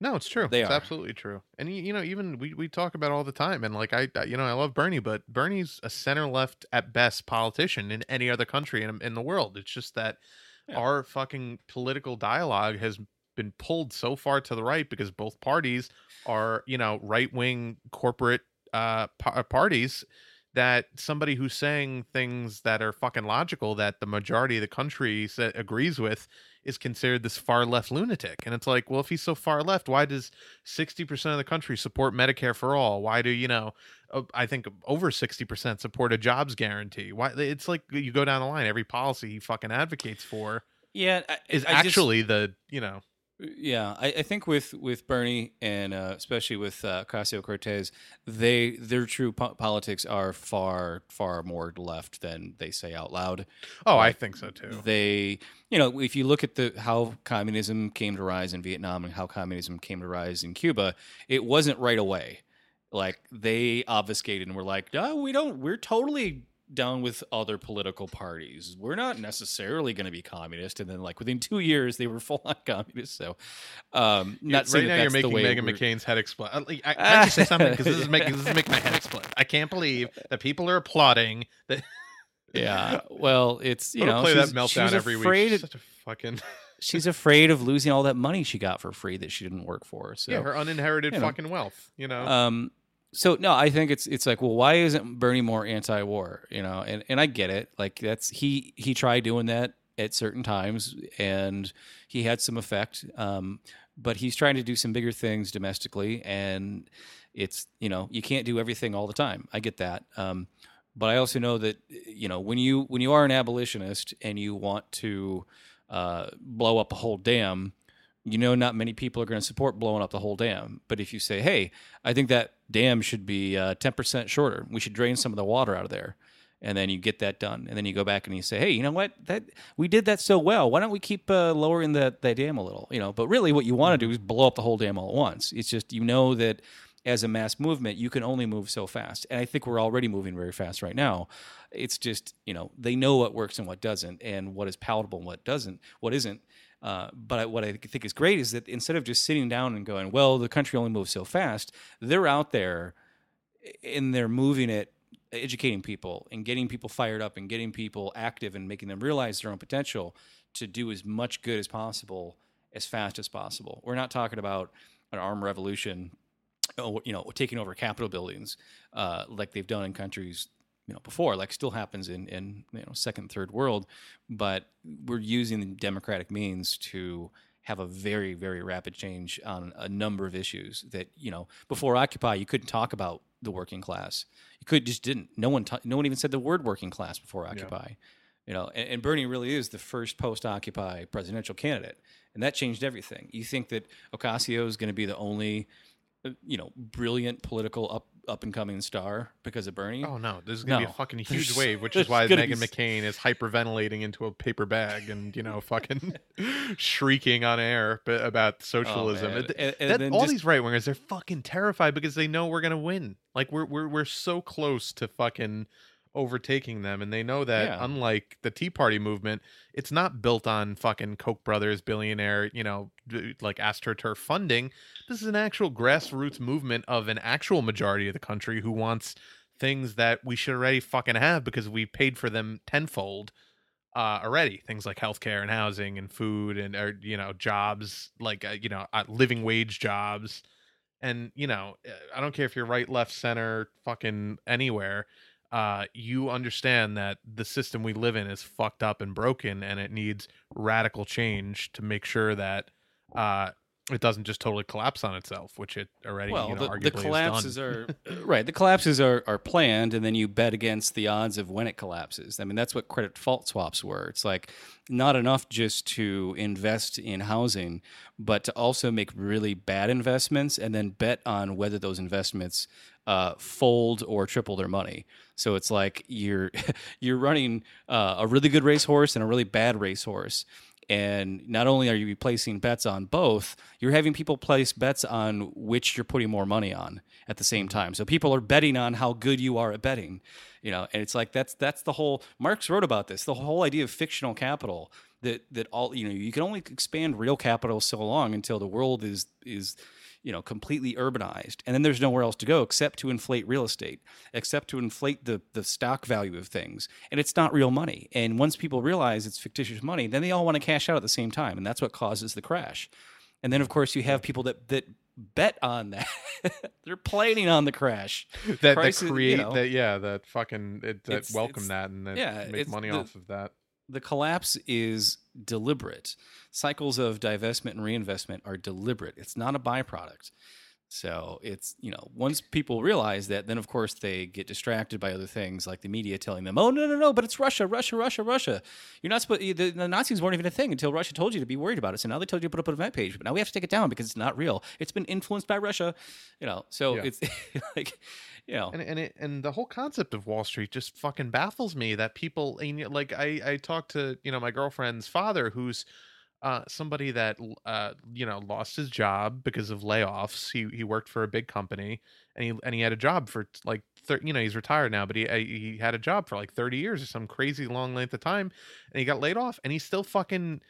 No, it's true. They it's are. absolutely true. And you know, even we, we talk about all the time. And like I, I- you know, I love Bernie, but Bernie's a center left at best politician in any other country in in the world. It's just that Yeah. our fucking political dialogue has been pulled so far to the right because both parties are you know right wing corporate uh pa- parties that somebody who's saying things that are fucking logical that the majority of the country sa- agrees with is considered this far left lunatic. And it's like, well, if he's so far left, why does 60% of the country support Medicare for all? Why do, you know, uh, I think over 60% support a jobs guarantee? Why it's like you go down the line, every policy he fucking advocates for. Yeah, I, is I just- actually the you know Yeah, I, I think with with Bernie and uh, especially with uh, Ocasio Cortez, they their true po- politics are far far more left than they say out loud. oh I think so too. They, you know, if you look at the how communism came to rise in Vietnam and how communism came to rise in Cuba, it wasn't right away. Like they obfuscated and were like, "No, we don't. We're totally down with other political parties. We're not necessarily going to be communist." And then, like within two years, they were [LAUGHS] full on communist. So, um, not saying right that now you're making Meghan we're- McCain's head explode. Like, I, I [LAUGHS] have to say something because this is making this is making my head explode. I can't believe that people are applauding that. [LAUGHS] Yeah, well, it's you know play she's, that meltdown she's every afraid week. Such a fucking she's afraid of losing all that money she got for free that she didn't work for. So yeah, her uninherited you know. fucking wealth. You know, Um, so no, I think it's it's like, well, why isn't Bernie more anti-war? You know, and and I get it. Like that's he he tried doing that at certain times, and he had some effect. Um, but he's trying to do some bigger things domestically, and it's you know you can't do everything all the time. I get that. Um, but I also know that you know when you when you are an abolitionist and you want to uh, blow up a whole dam, you know not many people are going to support blowing up the whole dam. But if you say, hey, I think that dam should be uh, ten percent shorter, we should drain some of the water out of there, and then you get that done, and then you go back and you say, hey, you know what, that we did that so well. Why don't we keep uh, lowering that that dam a little? You know, but really, what you want to do is blow up the whole dam all at once. It's just you know that as a mass movement, you can only move so fast. And I think we're already moving very fast right now. It's just, you know, they know what works and what doesn't, and what is palatable and what doesn't, what isn't. Uh, but what I think is great is that instead of just sitting down and going, well, the country only moves so fast, they're out there and they're moving it, educating people and getting people fired up and getting people active and making them realize their own potential to do as much good as possible as fast as possible. We're not talking about an armed revolution oh, you know, taking over Capitol buildings, uh, like they've done in countries, you know, before, like still happens in in you know second, third world, but we're using the democratic means to have a very, very rapid change on a number of issues that you know before Occupy you couldn't talk about the working class. You could just didn't. No one, ta- no one even said the word working class before Occupy. You know, and, and Bernie really is the first post-Occupy presidential candidate, and that changed everything. You think that Ocasio is going to be the only uh, you know, brilliant political up up and coming star because of Bernie. oh no, this is gonna be a fucking [LAUGHS] huge There's- wave, which is why Meghan be- McCain is hyperventilating into a paper bag and you know fucking [LAUGHS] shrieking on air about oh, socialism. Oh. It- And- and that- all just- these right wingers, they're fucking terrified because they know we're gonna win. Like we're we're we're so close to fucking overtaking them, and they know that Yeah. unlike the Tea Party movement, it's not built on fucking Koch brothers billionaire, you know, like astroturf funding. This is an actual grassroots movement of an actual majority of the country who wants things that we should already fucking have because we paid for them tenfold uh, already. Things like healthcare and housing and food and or, you know jobs like uh, you know uh, living wage jobs. And you know, uh, I don't care if you're right, left, center, fucking anywhere. Uh, you understand that the system we live in is fucked up and broken, and it needs radical change to make sure that uh, it doesn't just totally collapse on itself, which it already well, you know, the, arguably the collapses are [LAUGHS] [CLEARS THROAT] right. The collapses are, are planned, and then you bet against the odds of when it collapses. I mean, that's what credit default swaps were. It's like not enough just to invest in housing, but to also make really bad investments and then bet on whether those investments uh, fold or triple their money. So it's like you're [LAUGHS] you're running uh, a really good racehorse and a really bad racehorse. And not only are you placing bets on both, you're having people place bets on which you're putting more money on at the same time. So people are betting on how good you are at betting, you know. And it's like that's that's the whole. Marx wrote about this. The whole idea of fictional capital that that all you know you can only expand real capital so long until the world is is you know completely urbanized and then there's nowhere else to go except to inflate real estate except to inflate the the stock value of things and it's not real money. And once people realize it's fictitious money then they all want to cash out at the same time and that's what causes the crash. And then of course you have people that that bet on [LAUGHS] that. They're planning on the crash. [LAUGHS] That, that prices, you create know. that yeah that fucking it, that It's- welcome it's- that and that yeah, make money the- off of that. the collapse is deliberate. Cycles of divestment and reinvestment are deliberate. It's not a byproduct. So it's, you know, once people realize that, then of course they get distracted by other things like the media telling them, oh, no, no, no, but it's Russia, Russia, Russia, Russia. You're not supposed, the, the Nazis weren't even a thing until Russia told you to be worried about it. So now they told you to put up an event page, but now we have to take it down because it's not real. It's been influenced by Russia, you know, so Yeah. it's [LAUGHS] like, you know, and and it, and the whole concept of Wall Street just fucking baffles me that people and like I I talked to you know my girlfriend's father who's uh somebody that uh you know lost his job because of layoffs. He he worked for a big company and he and he had a job for like thir- you know he's retired now but he uh, he had a job for like 30 years or some crazy long length of time and he got laid off and he still fucking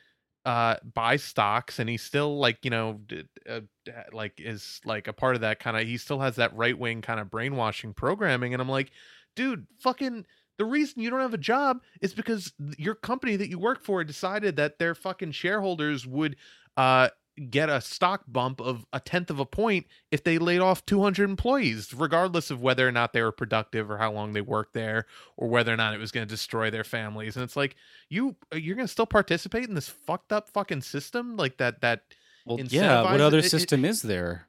uh buys stocks and he's still like you know uh, d- like is like a part of that kind of he still has that right wing kind of brainwashing programming and i'm like dude fucking the reason you don't have a job is because your company that you work for decided that their fucking shareholders would uh get a stock bump of a tenth of a point if they laid off 200 employees regardless of whether or not they were productive or how long they worked there or whether or not it was going to destroy their families and it's like you uh, you're going to still participate in this fucked up fucking system like that that well, yeah, what other it- it- system is there?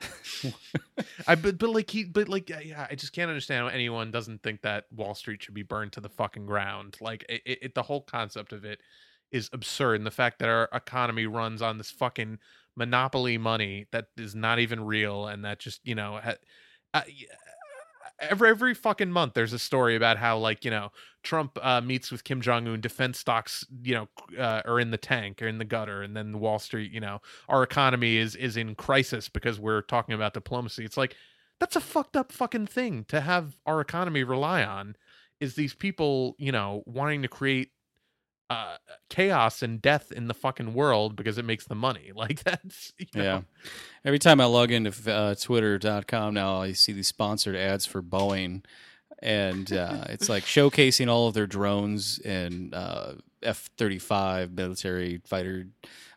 [LAUGHS] I but, but like he but like yeah, I just can't understand how anyone doesn't think that Wall Street should be burned to the fucking ground. Like it, it, the whole concept of it is absurd, and the fact that our economy runs on this fucking monopoly money that is not even real, and that just you know. Ha- y- Every every fucking month, there's a story about how like you know Trump uh, meets with Kim Jong Un, defense stocks you know uh, are in the tank or in the gutter, and then Wall Street you know our economy is is in crisis because we're talking about diplomacy. It's like that's a fucked up fucking thing to have our economy rely on is these people, you know, wanting to create uh chaos and death in the fucking world because it makes the money. [LAUGHS] Like that's you know, Yeah. Every time I log into uh, twitter.com now, I see these sponsored ads for Boeing. And uh, [LAUGHS] it's like showcasing all of their drones and uh, F 35 military fighter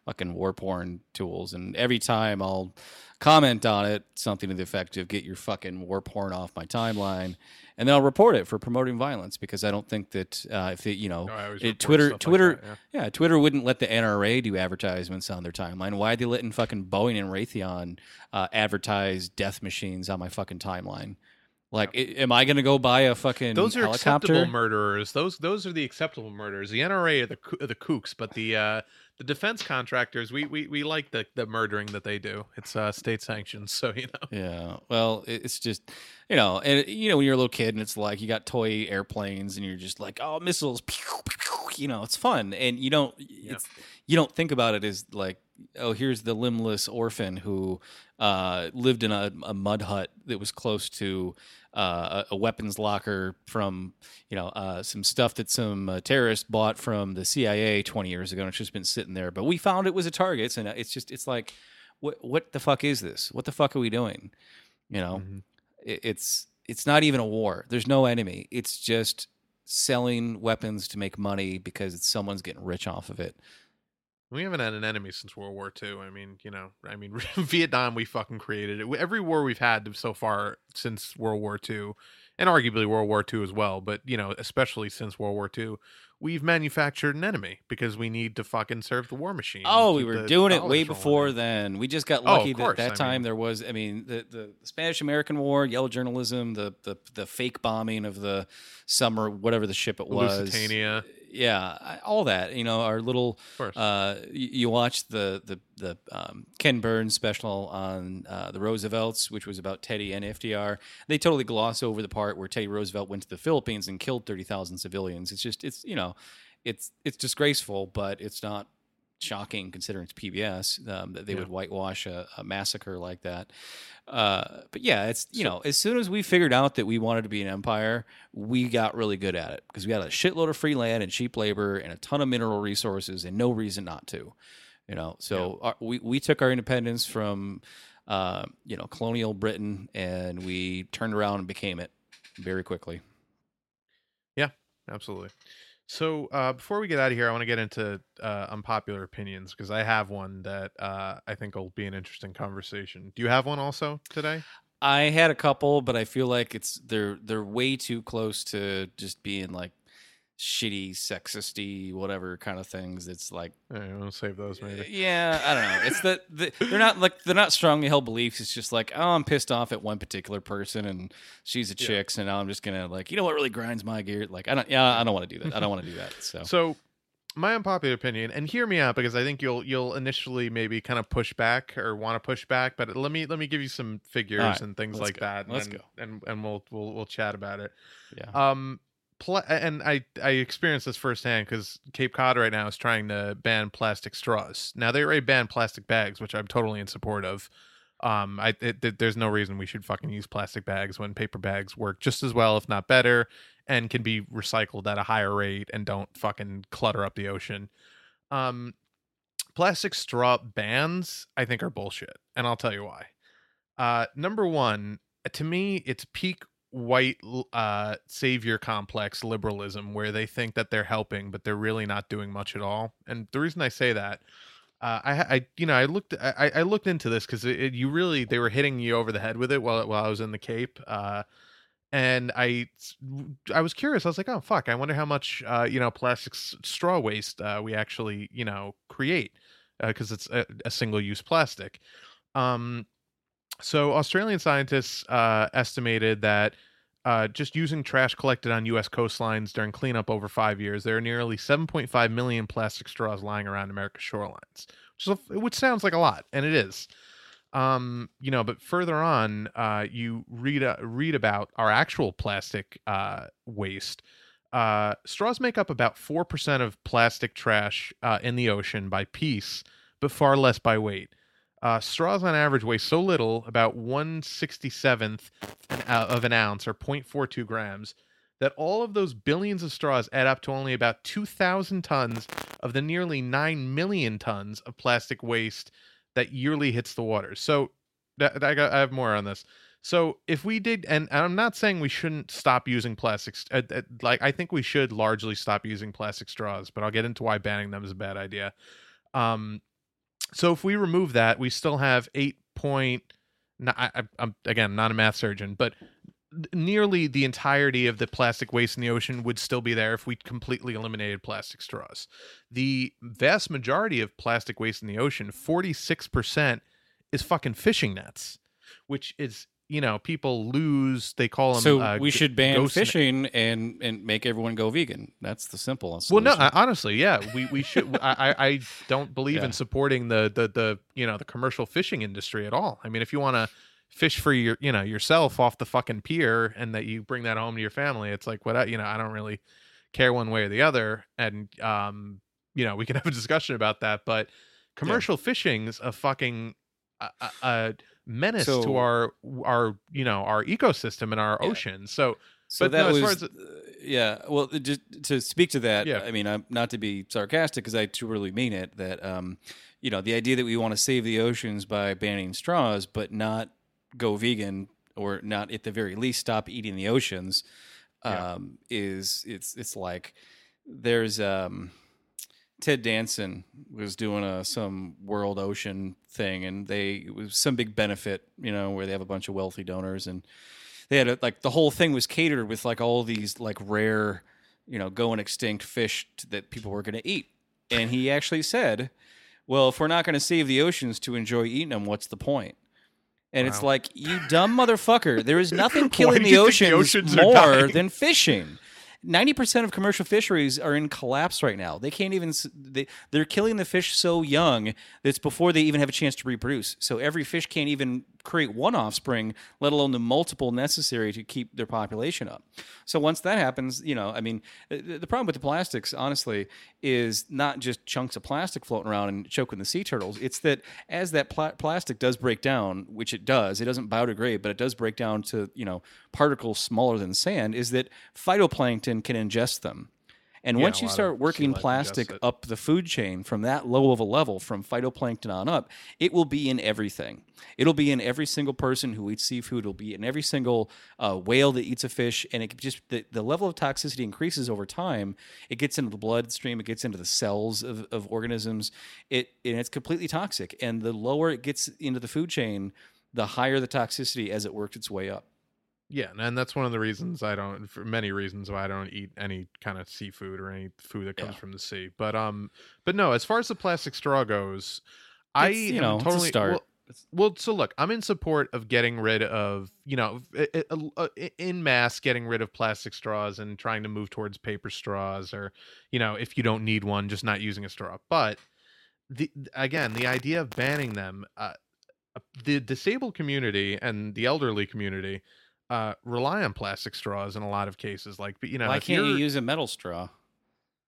fucking war porn tools. And every time I'll comment on it, something to the effect of get your fucking war porn off my timeline. And then I'll report it for promoting violence because I don't think that uh, if it, you know, No, it- Twitter, like Twitter, that, yeah. yeah, Twitter wouldn't let the NRA do advertisements on their timeline. Why are they letting fucking Boeing and Raytheon uh, advertise death machines on my fucking timeline? Like, i- am I going to go buy a fucking Those are helicopter? acceptable murderers. Those those are the acceptable murderers. The NRA are the are the kooks, but the uh the defense contractors, we we, we like the the murdering that they do. It's uh state sanctioned, [LAUGHS] so you know. Yeah. Well, it's just, you know, and you know when you're a little kid and it's like you got toy airplanes and you're just like, oh, missiles, pew, [LAUGHS] pew, you know, it's fun, and you don't, it's, you don't think about it as like, oh, here's the limbless orphan who uh, lived in a, a mud hut that was close to uh, a, a weapons locker from, you know, uh, some stuff that some uh, terrorist bought from the CIA 20 years ago, and it's just been sitting there. But we found it was a target, and it's just, it's like, what, what the fuck is this? What the fuck are we doing? You know, Mhm. it, it's it's not even a war. There's no enemy. It's just selling weapons to make money because someone's getting rich off of it. We haven't had an enemy since World War II. I mean, you know, I mean, [LAUGHS] Vietnam, we fucking created it. Every war we've had so far since World War II, and arguably World War II as well, but, you know, especially since World War II, we've manufactured an enemy because we need to fucking serve the war machine. Oh, we were doing it way before in. then. We just got Oh, lucky course, that that I time mean- there was. I mean, the the Spanish American War, yellow journalism, the the the fake bombing of the summer, whatever the ship it was. Lusitania. Yeah, all that. You know, our little. Uh, you, you watched the the the um, Ken Burns special on uh, the Roosevelts, which was about Teddy and FDR. They totally gloss over the part where Teddy Roosevelt went to the Philippines and killed thirty thousand civilians. It's just it's you know, it's it's disgraceful, but it's not shocking considering it's PBS um, that they Yeah. would whitewash a, a massacre like that. Uh, but yeah, it's you So- know, as soon as we figured out that we wanted to be an empire, we got really good at it because we had a shitload of free land and cheap labor and a ton of mineral resources and no reason not to. You know, so our, we we took our independence from uh, you know colonial Britain and we turned around and became it very quickly. Yeah, absolutely. So uh, before we get out of here, I want to get into uh, unpopular opinions because I have one that uh, I think will be an interesting conversation. Do you have one also today? I had a couple, but I feel like it's they're they're way too close to just being like shitty, sexisty, whatever kind of things. It's like, Yeah, we'll save those maybe. yeah, I don't know. It's the, the they're not like they're not strongly held beliefs. It's just like, oh, I'm pissed off at one particular person, and she's a Yeah. chick, so now I'm just gonna like, you know what really grinds my gear? Like, I don't, yeah, I don't want to do that. I don't want to do that. So, So, my unpopular opinion, and hear me out because I think you'll you'll initially maybe kind of push back or want to push back, but let me let me give you some figures right, and things like go. that. And, Let's then- go. and and we'll we'll we'll chat about it. yeah, Um, pla- and I I experienced this firsthand because Cape Cod right now is trying to ban plastic straws. Now they already banned plastic bags, which I'm totally in support of. Um, I it, it- there's no reason we should fucking use plastic bags when paper bags work just as well, if not better, and can be recycled at a higher rate and don't fucking clutter up the ocean. Um, plastic straw bans I think are bullshit, and I'll tell you why. Uh, number one, to me, it's peak white uh savior complex liberalism where they think that they're helping but they're really not doing much at all and the reason i say that uh, I, I, you know, I looked, I, I looked into this because you really, they were hitting you over the head with it while, while I was in the Cape, uh, and I, I was curious. I was like, oh fuck, I wonder how much, uh, you know, plastic s- straw waste uh, we actually, you know, create because it's a, a single-use plastic. Um, so Australian scientists uh, estimated that uh, just using trash collected on U.S. coastlines during cleanup over five years, there are nearly 7.5 million plastic straws lying around America's shorelines, which, which sounds like a lot, and it is. Um, you know, but further on, uh, you read uh, read about our actual plastic uh, waste. Uh, straws make up about four percent of plastic trash in the ocean by piece, but far less by weight. Uh, straws on average weigh so little, about 167th uh, of an ounce or 0.42 grams, that all of those billions of straws add up to only about 2,000 tons of the nearly 9 million tons of plastic waste that yearly hits the waters. So that, I, got, I have more on this. So if we did, and, and I'm not saying we shouldn't stop using plastics. Uh, uh, like I think we should largely stop using plastic straws, but I'll get into why banning them is a bad idea. Um, so if we remove that, we still have eight point. I, I'm again not a math surgeon, but nearly the entirety of the plastic waste in the ocean would still be there if we completely eliminated plastic straws. The vast majority of plastic waste in the ocean, 46%, is fucking fishing nets, which is, you know, people lose, they call them. so uh, we should ban fishing and and make everyone go vegan. That's the simple. solution. Well, no. I, honestly, yeah, we, we should. I, I don't believe Yeah. in supporting the, the the you know the commercial fishing industry at all. I mean, if you want to fish for your you know yourself off the fucking pier and that you bring that home to your family, it's like what I, you know. I don't really care one way or the other, and um, you know, we can have a discussion about that. But commercial fishing's a fucking a, a, a menace to our our you know our ecosystem and our Yeah. ocean. So So But that no, as was, far as yeah. Well, just to speak to that, Yeah. I mean, I'm not to be sarcastic because I truly mean it. That um, you know, the idea that we want to save the oceans by banning straws, but not go vegan or not at the very least stop eating the oceans, Yeah. um, is it's it's like there's um. Ted Danson was doing a some world ocean thing, and they it was some big benefit, you know, where they have a bunch of wealthy donors, and they had a, like the whole thing was catered with like all these like rare, you know, going extinct fish that people were going to eat, and he actually said, "Well, if we're not going to save the oceans to enjoy eating them, what's the point?" And it's like, you dumb motherfucker. There is [LAUGHS] nothing killing the think the oceans, oceans more than fishing. 90% of commercial fisheries are in collapse right now. They can't even they they're killing the fish so young that it's before they even have a chance to reproduce. So every fish can't even create one offspring, let alone the multiple necessary to keep their population up. So once that happens, you know, I mean, uh, the, the problem with the plastics honestly is not just chunks of plastic floating around and choking the sea turtles. It's that as that pla- plastic does break down, which it does, it doesn't biodegrade, but it does break down to, you know, particles smaller than sand, is that phytoplankton can ingest them. And Yeah, once you start working plastic up the food chain from that low of a level, from phytoplankton on up, it will be in everything. It'll be in every single person who eats seafood. It'll be in every single uh, whale that eats a fish, and it just the, the level of toxicity increases over time. It gets into the bloodstream. It gets into the cells of, of organisms. It and it's completely toxic. And the lower it gets into the food chain, the higher the toxicity as it works its way up. Yeah, and that's one of the reasons I don't, for many reasons why I don't eat any kind of seafood or any food that comes Yeah. from the sea. But um, but no, as far as the plastic straw goes, I It's, you know, totally start. Well, well, so look, I'm in support of getting rid of, you know, i- i- uh, in mass getting rid of plastic straws and trying to move towards paper straws, or you know, if you don't need one, just not using a straw. But the again, the idea of banning them, uh, uh, the disabled community and the elderly community uh, rely on plastic straws in a lot of cases. Like, but you know, Why can't you use a metal straw?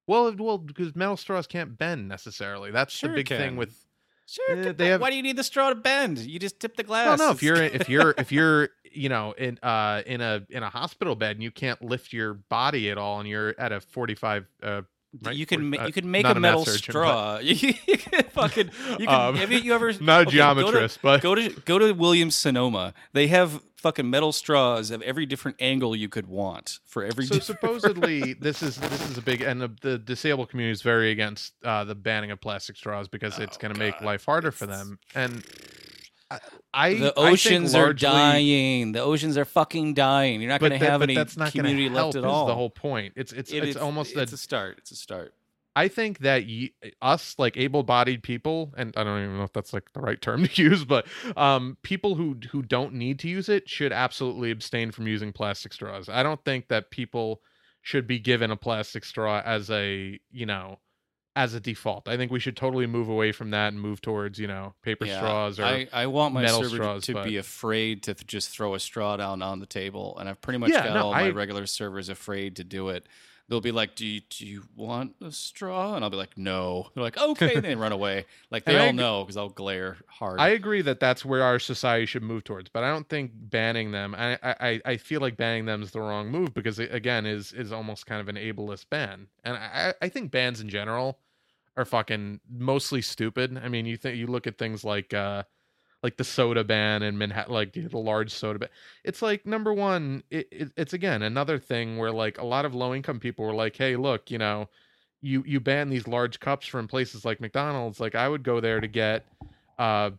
well, well, because metal straws can't bend necessarily. That's Sure the big thing with. Sure. Could they have- Why do you need the straw to bend? You just tip the glass. Well, no, if you're [LAUGHS] if you're if you're you know in uh in a in a hospital bed and you can't lift your body at all and you're at a 45 uh right, you can ma- uh, you can make a metal surgeon, but- straw. [LAUGHS] you can fucking you can. Um, have you ever [LAUGHS] not a okay, go to- but Go to go to Williams Sonoma. They have fucking metal straws of every different angle you could want for every. so different- [LAUGHS] supposedly this is this is a big and the, the disabled community is very against uh the banning of plastic straws because it's Oh, going to make life harder for them and I, I the I think oceans are dying. The oceans are fucking dying. You're not going to have any that's not community left at all. the whole point it's it's It it's is- almost it's a a start. It's a start. I think that y- us like able-bodied people, and I don't even know if that's like the right term [LAUGHS] to use, but um, people who who don't need to use it should absolutely abstain from using plastic straws. I don't think that people should be given a plastic straw as a you know as a default. I think we should totally move away from that and move towards you know paper Yeah, straws or I, I want my metal server straws, to but- be afraid to just throw a straw down on the table, and I've pretty much Yeah, got no, all my regular servers afraid to do it. They'll be like, "Do you, do you want a straw?" And I'll be like, "No." They're like, "Okay," and they run away. Like they And all know because I'll glare hard. I agree that that's where our society should move towards, but I don't think banning them. I I, I- I feel like banning them is the wrong move because it again is is almost kind of an ableist ban, and I I think bans in general are fucking mostly stupid. I mean, you think you look at things like uh like the soda ban in Manhattan, like the, the large soda ban. It's like number one, it, it, it's again another thing where like a lot of low income people were like, hey, look, you know, you you ban these large cups from places like McDonald's. Like I would go there to get, uh,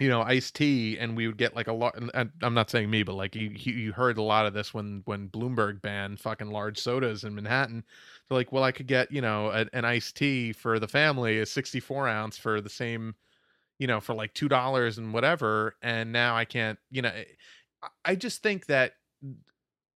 you know, iced tea, and we would get like a lot. I'm not saying me, but like you you heard a lot of this when when Bloomberg banned fucking large sodas in Manhattan. They're like, well, I could get you know a, an iced tea for the family, a 64 ounce for the same, you know, for like two dollars and whatever, and now I can't. You know, eh, I- I just think that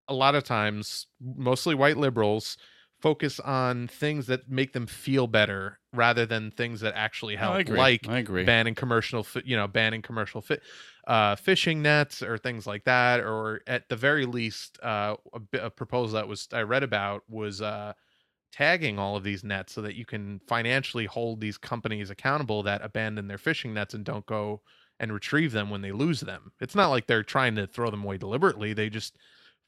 a lot of times, mostly white liberals focus on things that make them feel better rather than things that actually help, I agree. like I agree. banning commercial, fi- you know, banning commercial fi- uh, fishing nets or things like that, or at the very least, uh, a, a proposal that was I read about was uh, tagging all of these nets so that you can financially hold these companies accountable that abandon their fishing nets and don't go and retrieve them when they lose them. It's not like they're trying to throw them away deliberately. They just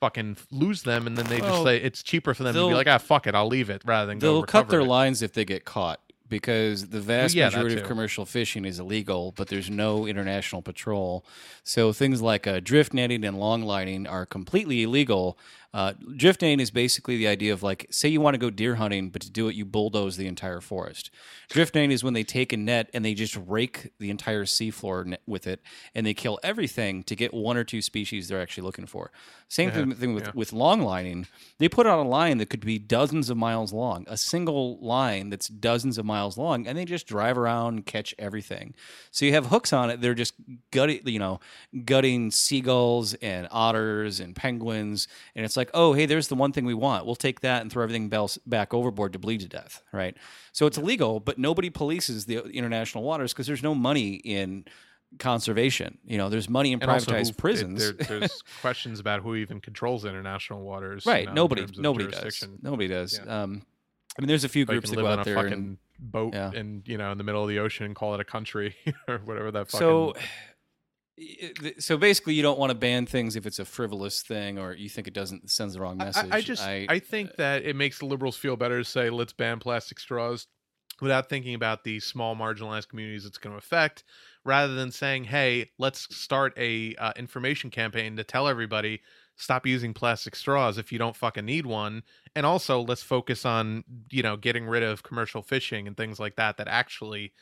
fucking lose them and then they just Well, say it's cheaper for them to be they'll- like, ah, fuck it, I'll leave it rather than go They'll cut recover their it. lines if they get caught because the vast yeah, that majority of too. commercial fishing is illegal, but there's no international patrol. So things like uh, drift netting and long lining are completely illegal. Uh, drift netting is basically the idea of like, say you want to go deer hunting, but to do it, you bulldoze the entire forest. Drifting is when they take a net and they just rake the entire seafloor with it, and they kill everything to get one or two species they're actually looking for. Same thing, thing with, yeah. with long lining. They put out a line that could be dozens of miles long, a single line that's dozens of miles long, and they just drive around and catch everything. So you have hooks on it. They're just gutting, you know, gutting seagulls and otters and penguins, and it's like, oh, hey, there's the one thing we want. We'll take that and throw everything else back overboard to bleed to death, right? So it's illegal, but nobody polices the international waters because there's no money in conservation. You know, there's money in And privatized who- it- prisons. there- [LAUGHS] there's questions about who even controls international waters. right? you know, nobody, nobody does. Nobody does. Yeah. Um, I mean, there's a few But groups that live go on out a there fucking and boat Yeah. and you know in the middle of the ocean and call it a country [LAUGHS] or whatever that fucking. so. So basically, you don't want to ban things if it's a frivolous thing, or you think it doesn't sends the wrong message. I, I just I, think that it makes the liberals feel better to say let's ban plastic straws without thinking about the small marginalized communities it's going to affect rather than saying hey let's start a uh, information campaign to tell everybody stop using plastic straws if you don't fucking need one and also let's focus on you know getting rid of commercial fishing and things like that that actually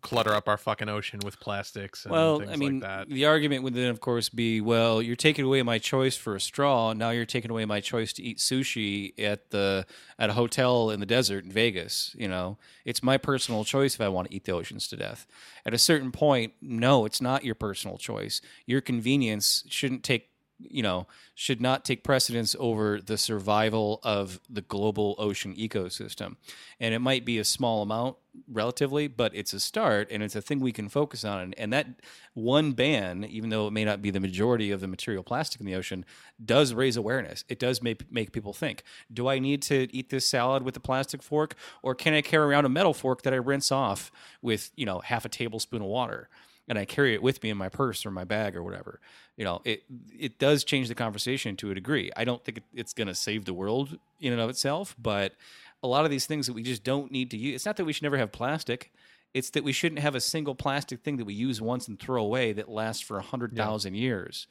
clutter up our fucking ocean with plastics and Well, things I mean, like that. the argument would then, of course, be, well, you're taking away my choice for a straw. Now you're taking away my choice to eat sushi at the at a hotel in the desert in Vegas. You know, it's my personal choice if I want to eat the oceans to death. At a certain point, no, it's not your personal choice. Your convenience shouldn't take you know should not take precedence over the survival of the global ocean ecosystem. And it might be a small amount relatively but it's a start and it's a thing we can focus on. And that one ban even though it may not be the majority of the material plastic in the ocean does raise awareness. It does make make people think do i need to eat this salad with a plastic fork or can i carry around a metal fork that i rinse off with you know half a tablespoon of water and I carry it with me in my purse or my bag or whatever. You know, it it does change the conversation to a degree. I don't think it's going to save the world in and of itself, but a lot of these things that we just don't need to use. It's not that we should never have plastic. It's that we shouldn't have a single plastic thing that we use once and throw away that lasts for a hundred thousand years.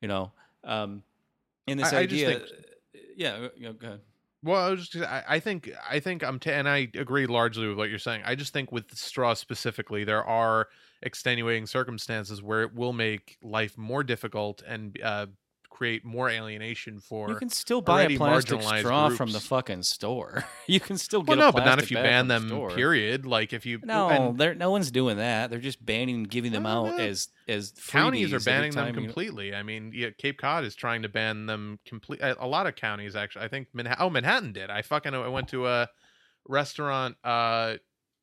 You know, um, and this I- I idea. think- yeah, you know, go ahead. Well, I was just, I, I think I think I'm t- and I agree largely with what you're saying. I just think with straw specifically, there are extenuating circumstances where it will make life more difficult and uh, create more alienation for. You can still buy a plastic straw from the fucking store. [LAUGHS] you can still well, get a no, but not if you ban from the them. Period. Like if you No, and they're, no one's doing that. They're just banning giving them out yeah. as as counties are banning them time you- completely. I mean, yeah, Cape Cod is trying to ban them complete. A a lot of counties actually. I think Manhattan. Oh, Manhattan did. I fucking I went to a restaurant. Uh,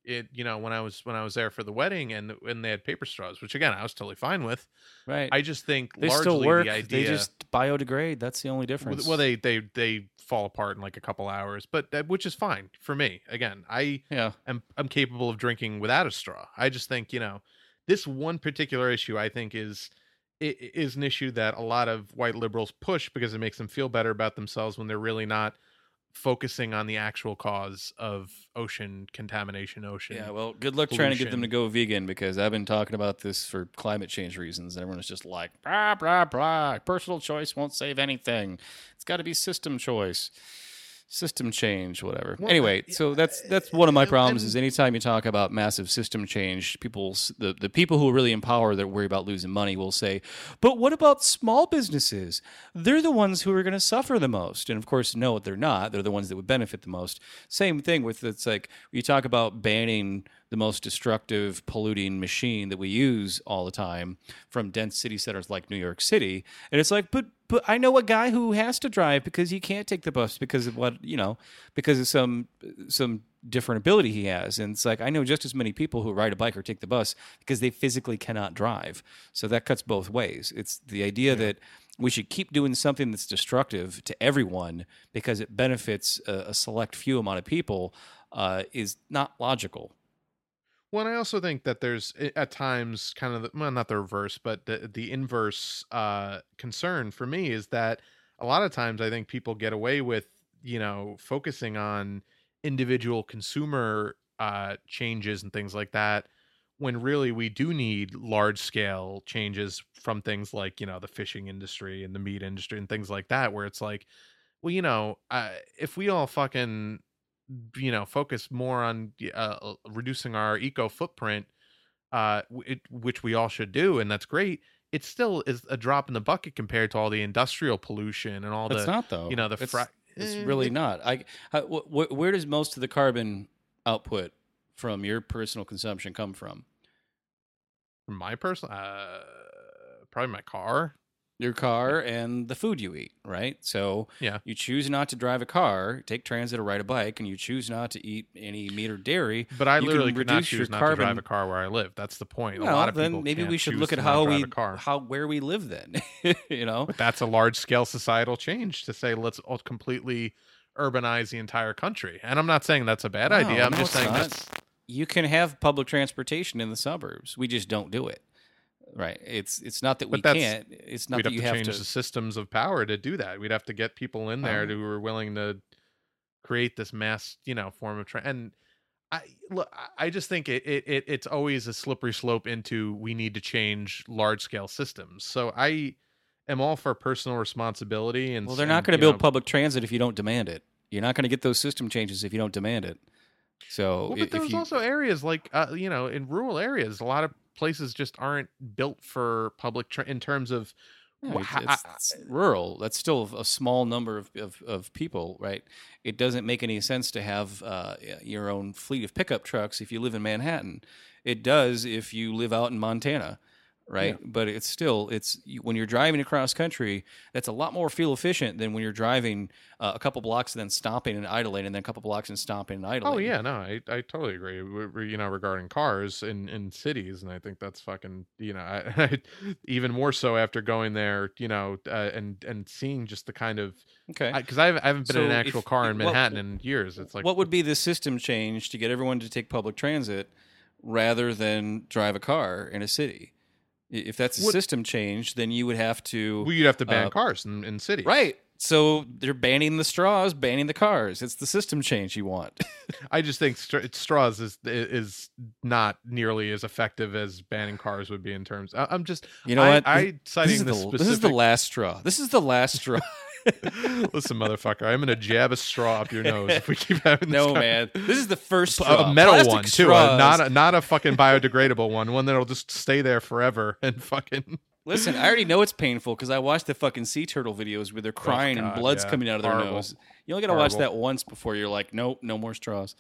it you know when I was when I was there for the wedding and and they had paper straws, which again I was totally fine with. right. I just think they largely still work. the idea. They just biodegrade. That's the only difference. well, they they they fall apart in like a couple hours, but that, which is fine for me. Again, I yeah. am I'm capable of drinking without a straw. I just think you know this one particular issue I think is is an issue that a lot of white liberals push because it makes them feel better about themselves when they're really not focusing on the actual cause of ocean contamination ocean Yeah, well, good luck trying to get them to go vegan because I've been talking about this for climate change reasons, and everyone's just like, blah, blah, blah. Personal choice won't save anything. It's got to be system choice, system change, whatever. Well, anyway, yeah, so that's that's one of my problems is anytime you talk about massive system change, people, the, the people who are really in power that worry about losing money will say, but what about small businesses? They're the ones who are going to suffer the most. And of course, no, they're not. They're the ones that would benefit the most. Same thing with it's like you talk about banning the most destructive, polluting machine that we use all the time from dense city centers like New York City. And it's like, but but I know a guy who has to drive because he can't take the bus because of what you know, because of some some different ability he has. And it's like I know just as many people who ride a bike or take the bus because they physically cannot drive. So that cuts both ways. It's the idea that we should keep doing something that's destructive to everyone because it benefits a, a select few amount of people uh, is not logical. Well, and I also think that there's at times kind of the, well, not the reverse, but the the inverse uh, concern for me is that a lot of times I think people get away with you know focusing on individual consumer uh, changes and things like that when really we do need large scale changes from things like you know the fishing industry and the meat industry and things like that where it's like well you know uh, if we all fucking you know focus more on uh, uh, reducing our eco footprint uh it, which we all should do and that's great it still is a drop in the bucket compared to all the industrial pollution and all It's the not though. you know the It's- fra- It's Eh, really not. I wh- wh- where does most of the carbon output from your personal consumption come from? from my personal uh probably my car Your car and the food you eat, right? So Yeah. you choose not to drive a car, take transit or ride a bike, and you choose not to eat any meat or dairy. but i You literally could not choose not to drive a car where i live that's the point Well, a lot of then people maybe we should look at how we how where we live then. [LAUGHS] you know, But that's a large scale societal change to say let's all completely urbanize the entire country. And I'm not saying that's a bad No, idea. I'm no, just saying not. that's you can have public transportation in the suburbs. We just don't do it. Right. It's it's not that we But that's- can't. It's not that we'd that have you to have to change to. the systems of power to do that. We'd have to get people in there Oh. who are willing to create this mass, you know, form of tra- and I look. I- just think it, it it it's always a slippery slope into we need to change large scale systems. So I am all for personal responsibility and Well, they're not going to build know, public transit if you don't demand it. You're not going to get those system changes if you don't demand it. So Well, but if there's you, also areas like uh, you know in rural areas, a lot of places just aren't built for public tra- in terms of No, it's, it's- it's rural. That's still a small number of, of, of people, right? It doesn't make any sense to have uh, your own fleet of pickup trucks if you live in Manhattan. It does if you live out in Montana, right? But it's still it's when you're driving across country, that's a lot more fuel efficient than when you're driving uh, a couple blocks and then stopping and idling, and then a couple blocks and stopping and idling. Oh yeah, no, I, I totally agree. We- You know, regarding cars in in cities, and I think that's fucking. You know, I, [LAUGHS] I even more so after going there. You know, uh, and and seeing just the kind of Okay. because I, haven't- I haven't been in an actual if- car in what- Manhattan in years. It's like what would be the system change to get everyone to take public transit rather than drive a car in a city? I- If that's a What- system change, then you would have to well, you'd have to ban uh, cars in, in cities, right. So they're banning the straws, banning the cars. It's the system change you want. [LAUGHS] I just think stra- straws is is not nearly as effective as banning cars would be in terms. I, I'm just You know I, what? I this, citing is the, this this is the last straw. This is the last straw. [LAUGHS] [LAUGHS] Listen, motherfucker, I'm gonna jab a straw up your nose if we keep having this. no, con- man. This is the first straw. A metal Plastic one too, a, not a, not a fucking biodegradable one, one that'll just stay there forever and fucking. Listen, I already know it's painful because I watched the fucking sea turtle videos where they're crying and Oh, God, blood's yeah. coming out of their Horrible. nose. You only got to watch that once before you're like, nope, no more straws.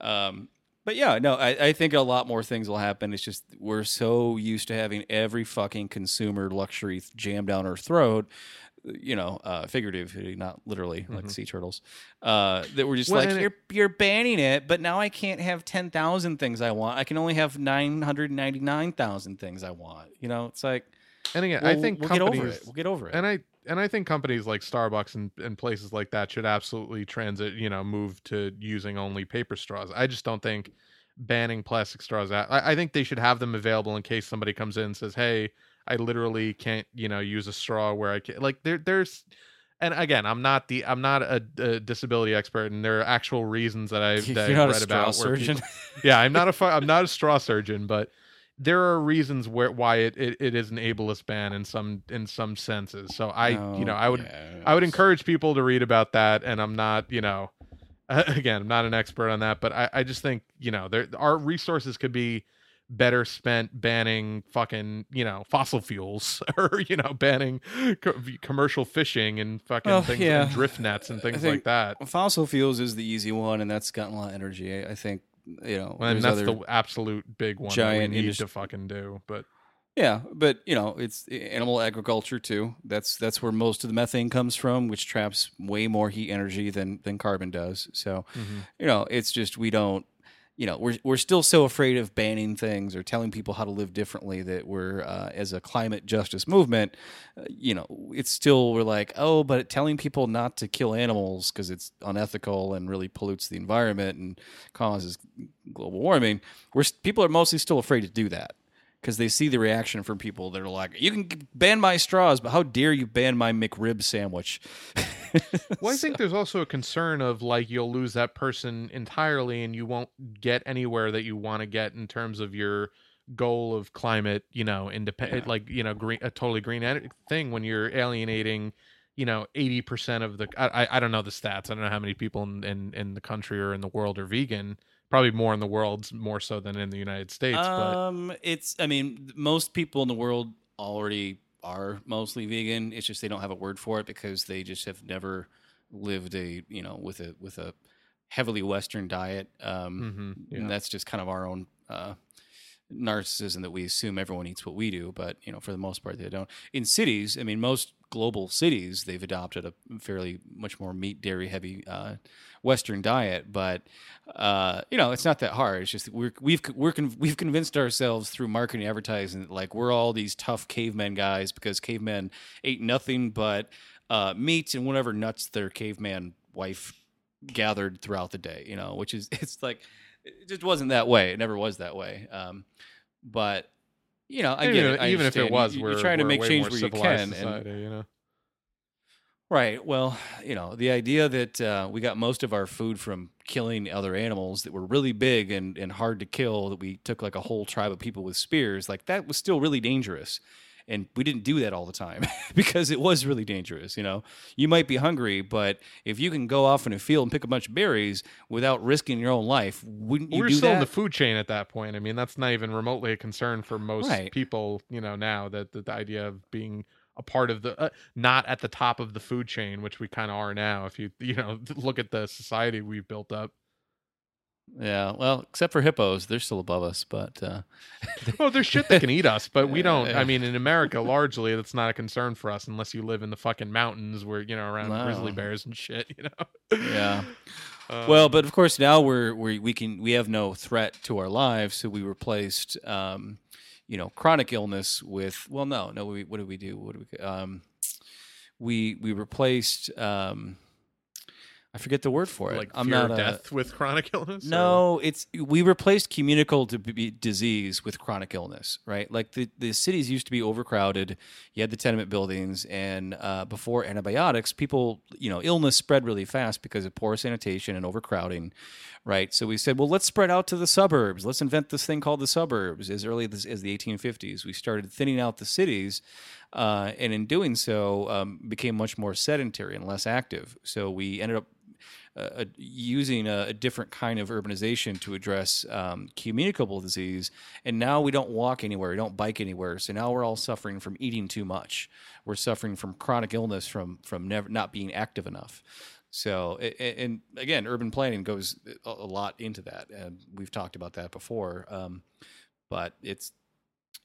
Um, but yeah, no, I, I think a lot more things will happen. It's just we're so used to having every fucking consumer luxury jammed down our throat. You know, uh, figuratively, not literally, like sea turtles. Uh, that we're just Mm-hmm. Well, like you're you're banning it, but now I can't have ten thousand things I want. I can only have nine hundred ninety nine thousand things I want. You know, it's like And again, I we'll- think we'll get companies over it. We'll get over it. and I and I think companies like Starbucks and, and places like that should absolutely transit, you know, move to using only paper straws. I just don't think banning plastic straws. out- I, I think they should have them available in case somebody comes in and says, "Hey, I literally can't, you know, use a straw where I can." Like there, there's. And again, I'm not the I'm not a, a disability expert, and there are actual reasons that [LAUGHS] I've, that You're I've not a read straw about. surgeon. people- [LAUGHS] yeah, I'm not a [LAUGHS] I'm not a straw surgeon, but there are reasons where why it, it, it is an ableist ban in some in some senses. So I you know oh, I would I would encourage people to read about that, and I'm not you know again I'm not an expert on that, but I, I just think you know there our resources could be better spent banning fucking you know fossil fuels [LAUGHS] or you know banning co- commercial fishing and fucking Well, things yeah. and drift nets and things like that. Fossil fuels is the easy one, and that's gotten a lot of energy. I, I think you know. And that's the absolute big one that we need to fucking do. But Yeah, but you know, it's animal agriculture too. That's that's where most of the methane comes from, which traps way more heat energy than than carbon does. So, mm-hmm. you know, it's just we don't you know, we're we're still so afraid of banning things or telling people how to live differently that we're uh, as a climate justice movement, uh, you know, it's still we're like, "Oh, but telling people not to kill animals because it's unethical and really pollutes the environment and causes global warming." We're people are mostly still afraid to do that because they see the reaction from people that are like, "You can ban my straws, but how dare you ban my McRib sandwich?" [LAUGHS] Well, I think there's also a concern of like you'll lose that person entirely and you won't get anywhere that you want to get in terms of your goal of climate, you know, independent, Yeah. like, you know, green, a totally green thing when you're alienating, you know, 80% of the, I, I- I don't know the stats. I don't know how many people in, in, in the country or in the world are vegan. Probably more in the world, more so than in the United States. but um, it's. I mean, most people in the world already are mostly vegan. It's just they don't have a word for it because they just have never lived a you know with a with a heavily Western diet. Um, Mhm, and yeah. that's just kind of our own. Uh, narcissism that we assume everyone eats what we do but you know for the most part they don't in cities i mean most global cities they've adopted a fairly much more meat dairy heavy uh, western diet but uh, you know it's not that hard it's just we're we've we're con- we've convinced ourselves through marketing and advertising that like we're all these tough cavemen guys because cavemen ate nothing but uh, meat and whatever nuts their caveman wife gathered throughout the day you know which is [LAUGHS] it's like it just wasn't that way. It never was that way. Um, but you know, I even, it. Even if it was, You- we're, you're trying to make change where you can. And, society, you know? Right. Well, you know, the idea that uh, we got most of our food from killing other animals that were really big and, and hard to kill, that we took like a whole tribe of people with spears, like that was still really dangerous. and we didn't do that all the time [LAUGHS] because it was really dangerous. You know, you might be hungry, but if you can go off in a field and pick a bunch of berries without risking your own life, wouldn't you We're still that? in the food chain at that point. I mean, that's not even remotely a concern for most Right. people, you know, now that, that the idea of being a part of the uh, not at the top of the food chain, which we kind of are now. If you you know [LAUGHS] look at the society we've built up. yeah, well, except for hippos, they're still above us. But uh, [LAUGHS] Oh, there's shit that can eat us, but we don't. I mean, in America, [LAUGHS] largely, that's not a concern for us unless you live in the fucking mountains where you know around grizzly bears and shit. You know. Yeah. Um, well, but of course now we're we we can we have no threat to our lives, so we replaced um, you know chronic illness with well no no we what did we do? What did we um, we we replaced um, I forget the word for it. like I'm fear not of a- death with chronic [LAUGHS] illness. or- No, it's we replaced communicable to be disease with chronic illness, right? Like the, the cities used to be overcrowded. You had the tenement buildings, and uh, before antibiotics, people, you know, illness spread really fast because of poor sanitation and overcrowding, right? So we said, well, let's spread out to the suburbs. Let's invent this thing called the suburbs. As early as, as the 1850s, we started thinning out the cities, uh, and in doing so, um, became much more sedentary and less active. So we ended up using a, a different kind of urbanization to address um, communicable disease. And now we don't walk anywhere, we don't bike anywhere. So now we're all suffering from eating too much. We're suffering from chronic illness from from never not being active enough. So, and again, urban planning goes a a lot into that, and we've talked about that before. Um, but it's,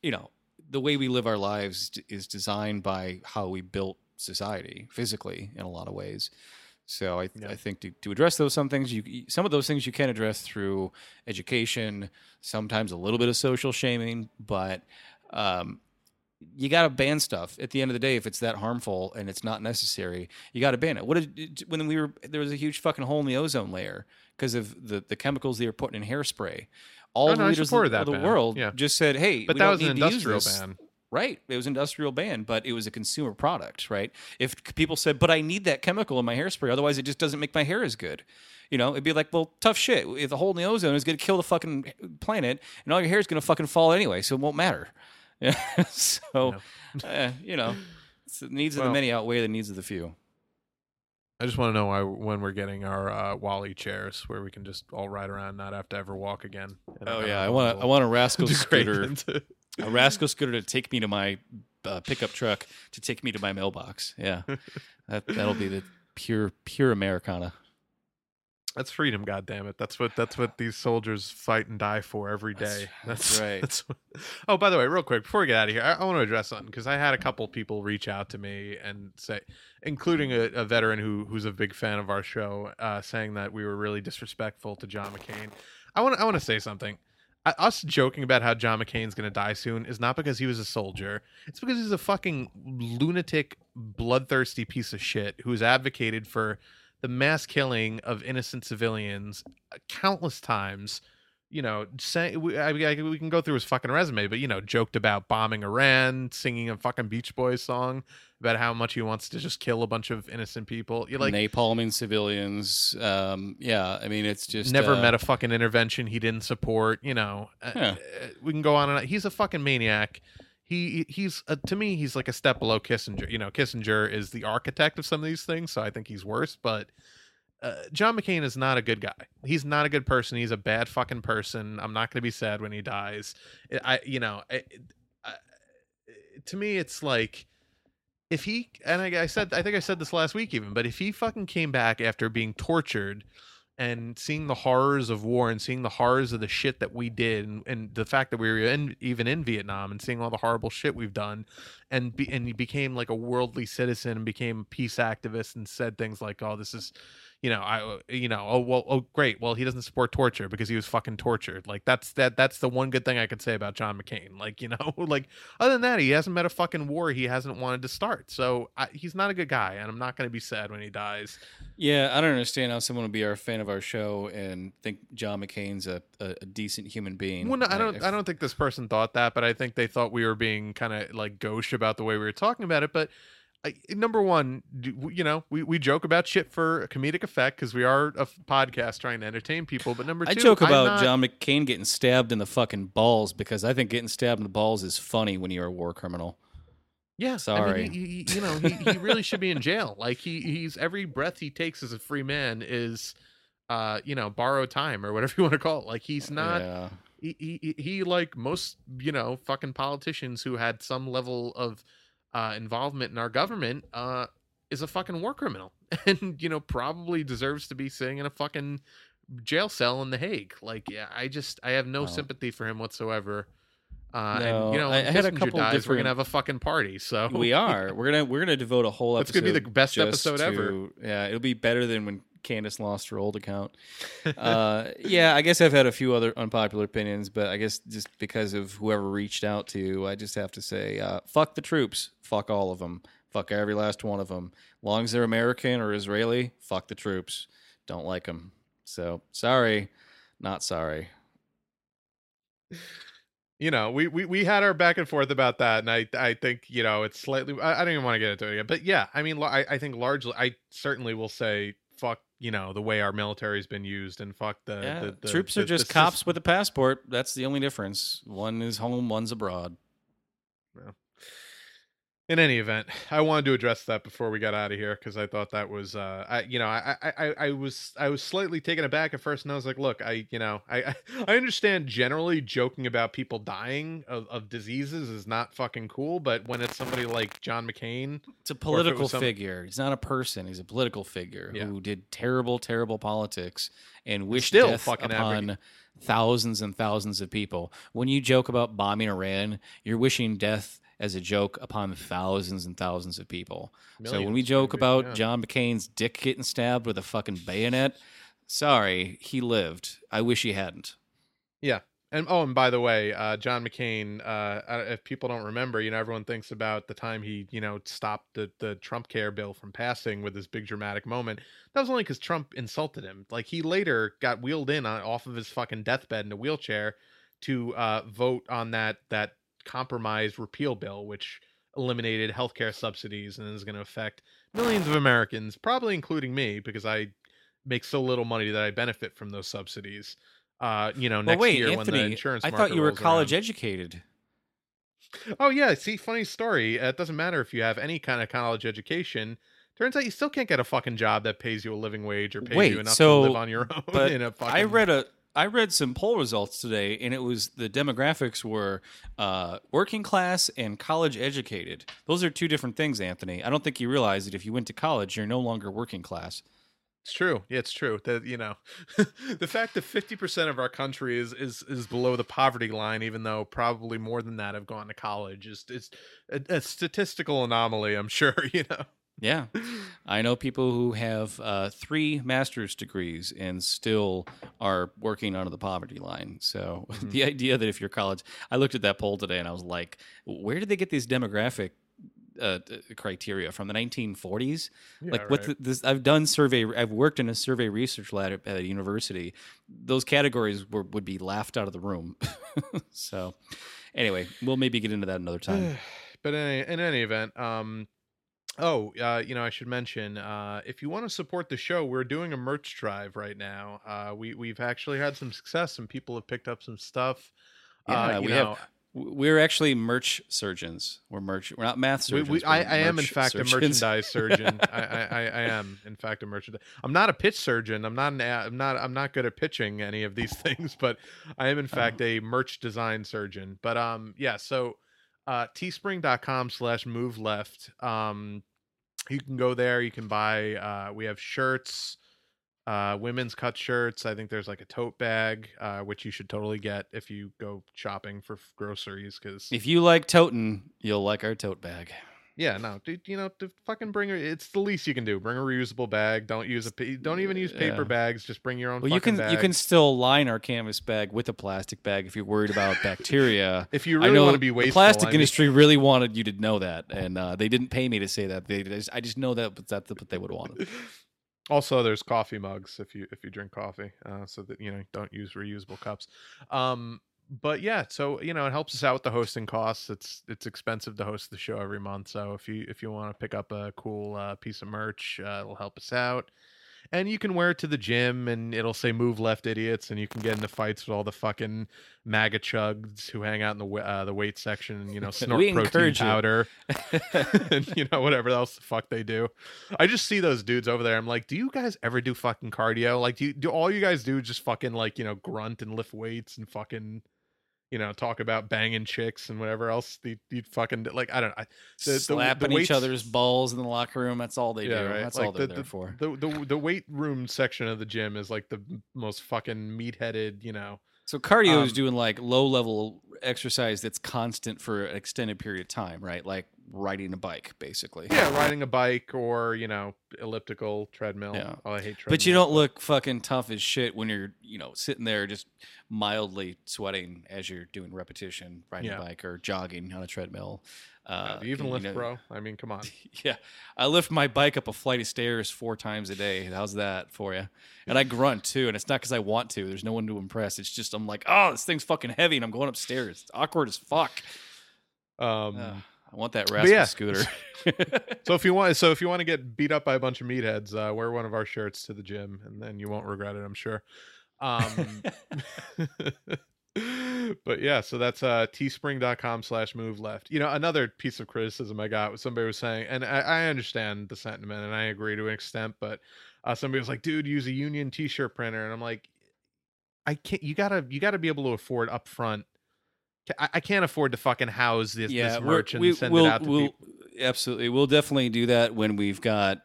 you know, the way we live our lives is designed by how we built society physically in a lot of ways. So I, Yeah. I think to, to address those some things you some of those things you can address through education, sometimes a little bit of social shaming, but um, you got to ban stuff. At the end of the day, if it's that harmful and it's not necessary, you got to ban it. What did when we were there was a huge fucking hole in the ozone layer because of the the chemicals they were putting in hairspray. All Oh, the no, leaders of, supported of the world Yeah. just said, "Hey, but that was an industrial ban. Right. It was industrial ban, but it was a consumer product, right? If people said, but I need that chemical in my hairspray, otherwise it just doesn't make my hair as good. You know, it'd be like, well, tough shit. If the hole in the ozone is going to kill the fucking planet, and all your hair is going to fucking fall anyway, so it won't matter. [LAUGHS] So, eh, you know, it's the needs of the many outweigh the needs of the few. I just want to know why, when we're getting our uh, WALL-E chairs where we can just all ride around, not have to ever walk again. Oh yeah, I want little I want a rascal [LAUGHS] scooter, a rascal scooter to take me to my uh, pickup truck to take me to my mailbox. Yeah, [LAUGHS] that that'll be the pure pure Americana. That's freedom, goddammit. That's what that's what these soldiers fight and die for every day. That's- day. that's right. that's what- oh, by the way, real quick before we get out of here, I, I want to address something because I had a couple people reach out to me and say, including a, a veteran who who's a big fan of our show, uh, saying that we were really disrespectful to John McCain. I want I want to say something. Us joking about how John McCain's going to die soon is not because he was a soldier. It's because he's a fucking lunatic, bloodthirsty piece of shit who has advocated for the mass killing of innocent civilians uh, countless times. You know, say, we, I, I, we can go through his fucking resume, but you know, joked about bombing Iran, singing a fucking Beach Boys song about how much he wants to just kill a bunch of innocent people. You like napalming civilians. Um, yeah, I mean it's just never uh, met a fucking intervention he didn't support. You know, Uh, Yeah. uh, we can go on and on. He's a fucking maniac. He he's uh, to me he's like a step below Kissinger. You know, Kissinger is the architect of some of these things, so I think he's worse. But uh, John McCain is not a good guy. He's not a good person. He's a bad fucking person. I'm not going to be sad when he dies. I you know, I, I, to me it's like if he and I, I said I think I said this last week even, but if he fucking came back after being tortured and seeing the horrors of war and seeing the horrors of the shit that we did and, and the fact that we were in, even in Vietnam and seeing all the horrible shit we've done and be, and he became like a worldly citizen and became a peace activist and said things like oh this is you know I uh, you know oh well oh great well he doesn't support torture because he was fucking tortured like that's that that's the one good thing I could say about John McCain [LAUGHS] like you know [LAUGHS] like other than that he hasn't met a fucking war he hasn't wanted to start so I, he's not a good guy and I'm not going to be sad when he dies Yeah, I don't understand how someone would be a fan of our show and think John McCain's a, a, a decent human being. Well, no, I don't. I- I don't think this person thought that, but I think they thought we were being kind of like gauche about the way we were talking about it. But number one, you know, we, we joke about shit for a comedic effect because we are a podcast trying to entertain people. But number two, I joke I'm about not- John McCain getting stabbed in the fucking balls because I think getting stabbed in the balls is funny when you're a war criminal. Yeah, I Sorry. mean, he, he, you know, he, he really should be in jail. Like he he's every breath he takes as a free man is, uh, you know, borrowed time or whatever you want to call it. Like he's not. Yeah. He he- he like most you know fucking politicians who had some level of uh involvement in our government uh is a fucking war criminal [LAUGHS] and you know probably deserves to be sitting in a fucking jail cell in the Hague. Like yeah, I just I have no Oh. sympathy for him whatsoever. Uh, No, and you know, I- I had a couple dies, we're gonna have a fucking party. So we are. We're gonna we're gonna devote a whole That's episode. gonna be the best episode ever. Yeah, it'll be better than when Candace lost her old account. [LAUGHS] Uh, yeah, I guess I've had a few other unpopular opinions, but I guess just because of whoever reached out to, I just have to say, uh, fuck the troops. Fuck all of them. Fuck every last one of them. Long as they're American or Israeli, fuck the troops. Don't like them. So sorry, not sorry. you know, we, we we had our back and forth about that, and I I think you know it's slightly. I, I don't even want to get into it again, but yeah, I mean, I I think largely, I certainly will say fuck. You know the way our military's been used, and fuck the, Yeah, the, the troops the- are just cops with a passport. That's the only difference. One is home, one's abroad. In any event, I wanted to address that before we got out of here because I thought that was, uh, I, you know, I, I, I, was, I was slightly taken aback at first, and I was like, look, I, you know, I, I, understand generally joking about people dying of, of diseases is not fucking cool, but when it's somebody like John McCain, It's a political some- figure. He's not a person. He's a political figure Yeah. who did terrible, terrible politics and wished Still death fucking upon advocate- thousands and thousands of people. When you joke about bombing Iran, you're wishing death as a joke upon thousands and thousands of people. so when we joke maybe, about yeah. John McCain's dick getting stabbed with a fucking bayonet, sorry, he lived. I wish he hadn't. Yeah. And oh, and by the way, uh, John McCain. Uh, if people don't remember, you know, everyone thinks about the time he, you know, stopped the the Trump care bill from passing with this big dramatic moment. That was only because Trump insulted him. Like he later got wheeled in on, off of his fucking deathbed in a wheelchair to uh, vote on that that compromised repeal bill, which eliminated healthcare subsidies and is going to affect millions of Americans, probably including me, because I make so little money that I benefit from those subsidies. Uh, you know, Well, next were year when the insurance I thought you were college around. educated. Oh yeah, see, funny story. Uh, It doesn't matter if you have any kind of college education. Turns out you still can't get a fucking job that pays you a living wage or pays Wait, you enough so- to live on your [LAUGHS] own. but in a fucking, I read a I read some poll results today, and it was the demographics were uh, working class and college educated. Those are two different things, Anthony. I don't think you realize that if you went to college, you're no longer working class. It's true. Yeah, it's true. That you know, [LAUGHS] the fact that fifty percent of our country is is is below the poverty line, even though probably more than that have gone to college, is is a, a statistical anomaly. I'm sure. [LAUGHS] You know. Yeah, I know people who have uh, three master's degrees and still are working under the poverty line. So Mhm. the idea that if you're college, I looked at that poll today and I was like, where did they get these demographic? Uh, criteria from the 1940s. like what this i've done survey i've worked in a survey research lab at, at a university those categories were, would be laughed out of the room [LAUGHS] so anyway we'll maybe get into that another time [SIGHS] but in any, in any event, um, oh, uh, you know, I should mention, uh, if you want to support the show, we're doing a merch drive right now. Uh, we we've actually had some success, Some people have picked up some stuff. Yeah, uh, you we have know, W- we're actually merch surgeons we're merch we're not math surgeons we, I, we're I am in fact a merchandise [LAUGHS] surgeon. I, I, I I am in fact a merchandise. I'm not a pitch surgeon. I'm not an. I'm not. I'm not good at pitching any of these [LAUGHS] things, but I am in fact a merch design surgeon. But um, yeah. So, uh, teespring.com slash move left. Um, you can go there. You can buy. Uh, we have shirts. Uh, women's cut shirts. I think there's like a tote bag, uh, which you should totally get if you go shopping for groceries. Because if you like toting you'll like our tote bag yeah, no, dude, you know, to fucking bring a, it's the least you can do. Bring a reusable bag. Don't use a, don't even use paper Yeah. bags. Just bring your own. well you can you can still line our canvas bag with a plastic bag if you're worried about [LAUGHS] bacteria If you I really know want to be wasteful, the plastic I mean- industry really wanted you to know that, and uh, they didn't pay me to say that. They just, I just know that, but that's what they would want. [LAUGHS] Also, there's coffee mugs if you if you drink coffee, uh, so that you know don't use reusable cups. Um, but yeah, so you know it helps us out with the hosting costs. It's it's expensive to host the show every month, so if you if you want to pick up a cool uh, piece of merch, uh, it'll help us out. and you can wear it to the gym, and it'll say "Move Left, Idiots," and you can get into fights with all the fucking MAGA chugs who hang out in the uh, the weight section, and you know [LAUGHS] snort We protein powder, [LAUGHS] and you know whatever else the fuck they do. I just see those dudes over there. I'm like, do you guys ever do fucking cardio? Like, do you, do all you guys do just fucking like you know grunt and lift weights and fucking you know talk about banging chicks and whatever else you, you fucking do? like I don't know. I, the- the- Slapping the each weights- other's balls in the locker room. That's all they Yeah, do. right. That's Like, all they're the- there for. the, the the weight room section of the gym is like the most fucking meat-headed, you know. So cardio is Um, doing like low level exercise that's constant for an extended period of time, right? Like riding a bike, basically. Yeah, riding a bike or you know elliptical treadmill. Yeah. Oh, I hate treadmills. But you don't look fucking tough as shit when you're, you know, sitting there just mildly sweating as you're doing repetition, riding Yeah. a bike or jogging on a treadmill. Uh, Uh, do you even you lift, know- bro? [LAUGHS] I mean, come on. Yeah, I lift my bike up a flight of stairs four times a day. How's that for you? And I grunt too, and it's not because I want to. There's no one to impress. It's just I'm like, oh, this thing's fucking heavy, and I'm going upstairs. It's awkward as fuck. Um, Ugh, I want that rascal yeah. scooter. [LAUGHS] [LAUGHS] so if you want, so if you want to get beat up by a bunch of meatheads, uh, wear one of our shirts to the gym, and then you won't regret it. I'm sure. Um, [LAUGHS] but yeah, so that's uh teespring.com slash move left. You know, another piece of criticism I got was somebody was saying, and I, I understand the sentiment and I agree to an extent, but uh somebody was like, dude, use a union t-shirt printer. And I'm like, I can't you gotta you gotta be able to afford upfront. I, I can't afford to fucking house this, yeah, this merch and we, send will it out to we'll, people. absolutely. We'll definitely do that when we've got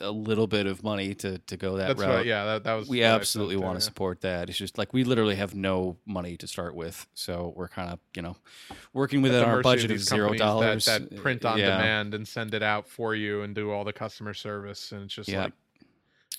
a little bit of money to to go that That's route. right. Yeah, that, that was we what I said absolutely want yeah. to support that. It's just like we literally have no money to start with, so we're kind of you know working within our of budget these is zero dollars. that, that print on yeah. demand and send it out for you and do all the customer service and it's just Yeah. like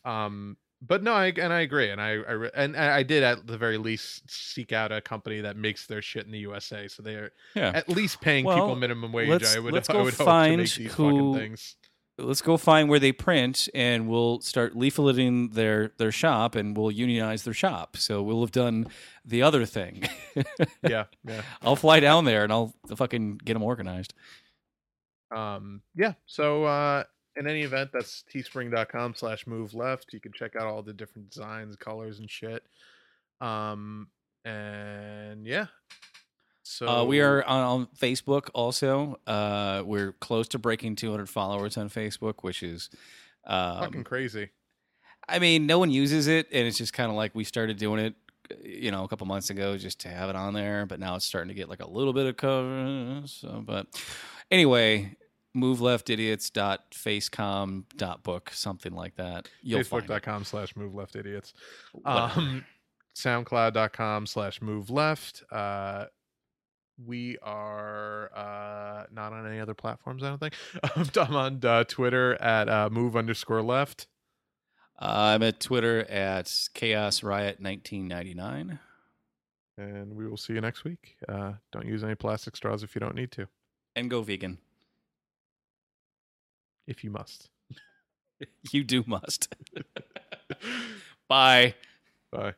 um but no I, and i agree and i, I and i I did at the very least seek out a company that makes their shit in the usa so they are Yeah. at least paying Well, people minimum wage let's- i would, let's I go would hope to find make these who- fucking things Let's go find where they print, and we'll start leafleting their their shop, and we'll unionize their shop. So we'll have done the other thing. [LAUGHS] yeah yeah I'll fly down there and I'll fucking get them organized. um yeah so uh in any event that's teespring.com slash move left you can check out all the different designs colors and shit um and yeah so Uh, we are on, on Facebook also. Uh, we're close to breaking 200 followers on Facebook, which is, fucking um, crazy I mean, no one uses it, and it's just kind of like we started doing it, you know, a couple months ago just to have it on there. But now it's starting to get like a little bit of cover. So, but anyway, move left idiots dot facecom dot book something like that. You'll facebook.com slash move left idiots [LAUGHS] um soundcloud.com slash move left uh we are uh not on any other platforms i don't think. [LAUGHS] I'm on uh, twitter at uh move underscore left. I'm at Twitter at Chaos Riot 1999. and we will see you next week. Uh don't use any plastic straws if you don't need to. And go vegan. If you must [LAUGHS] You do must. [LAUGHS] Bye. bye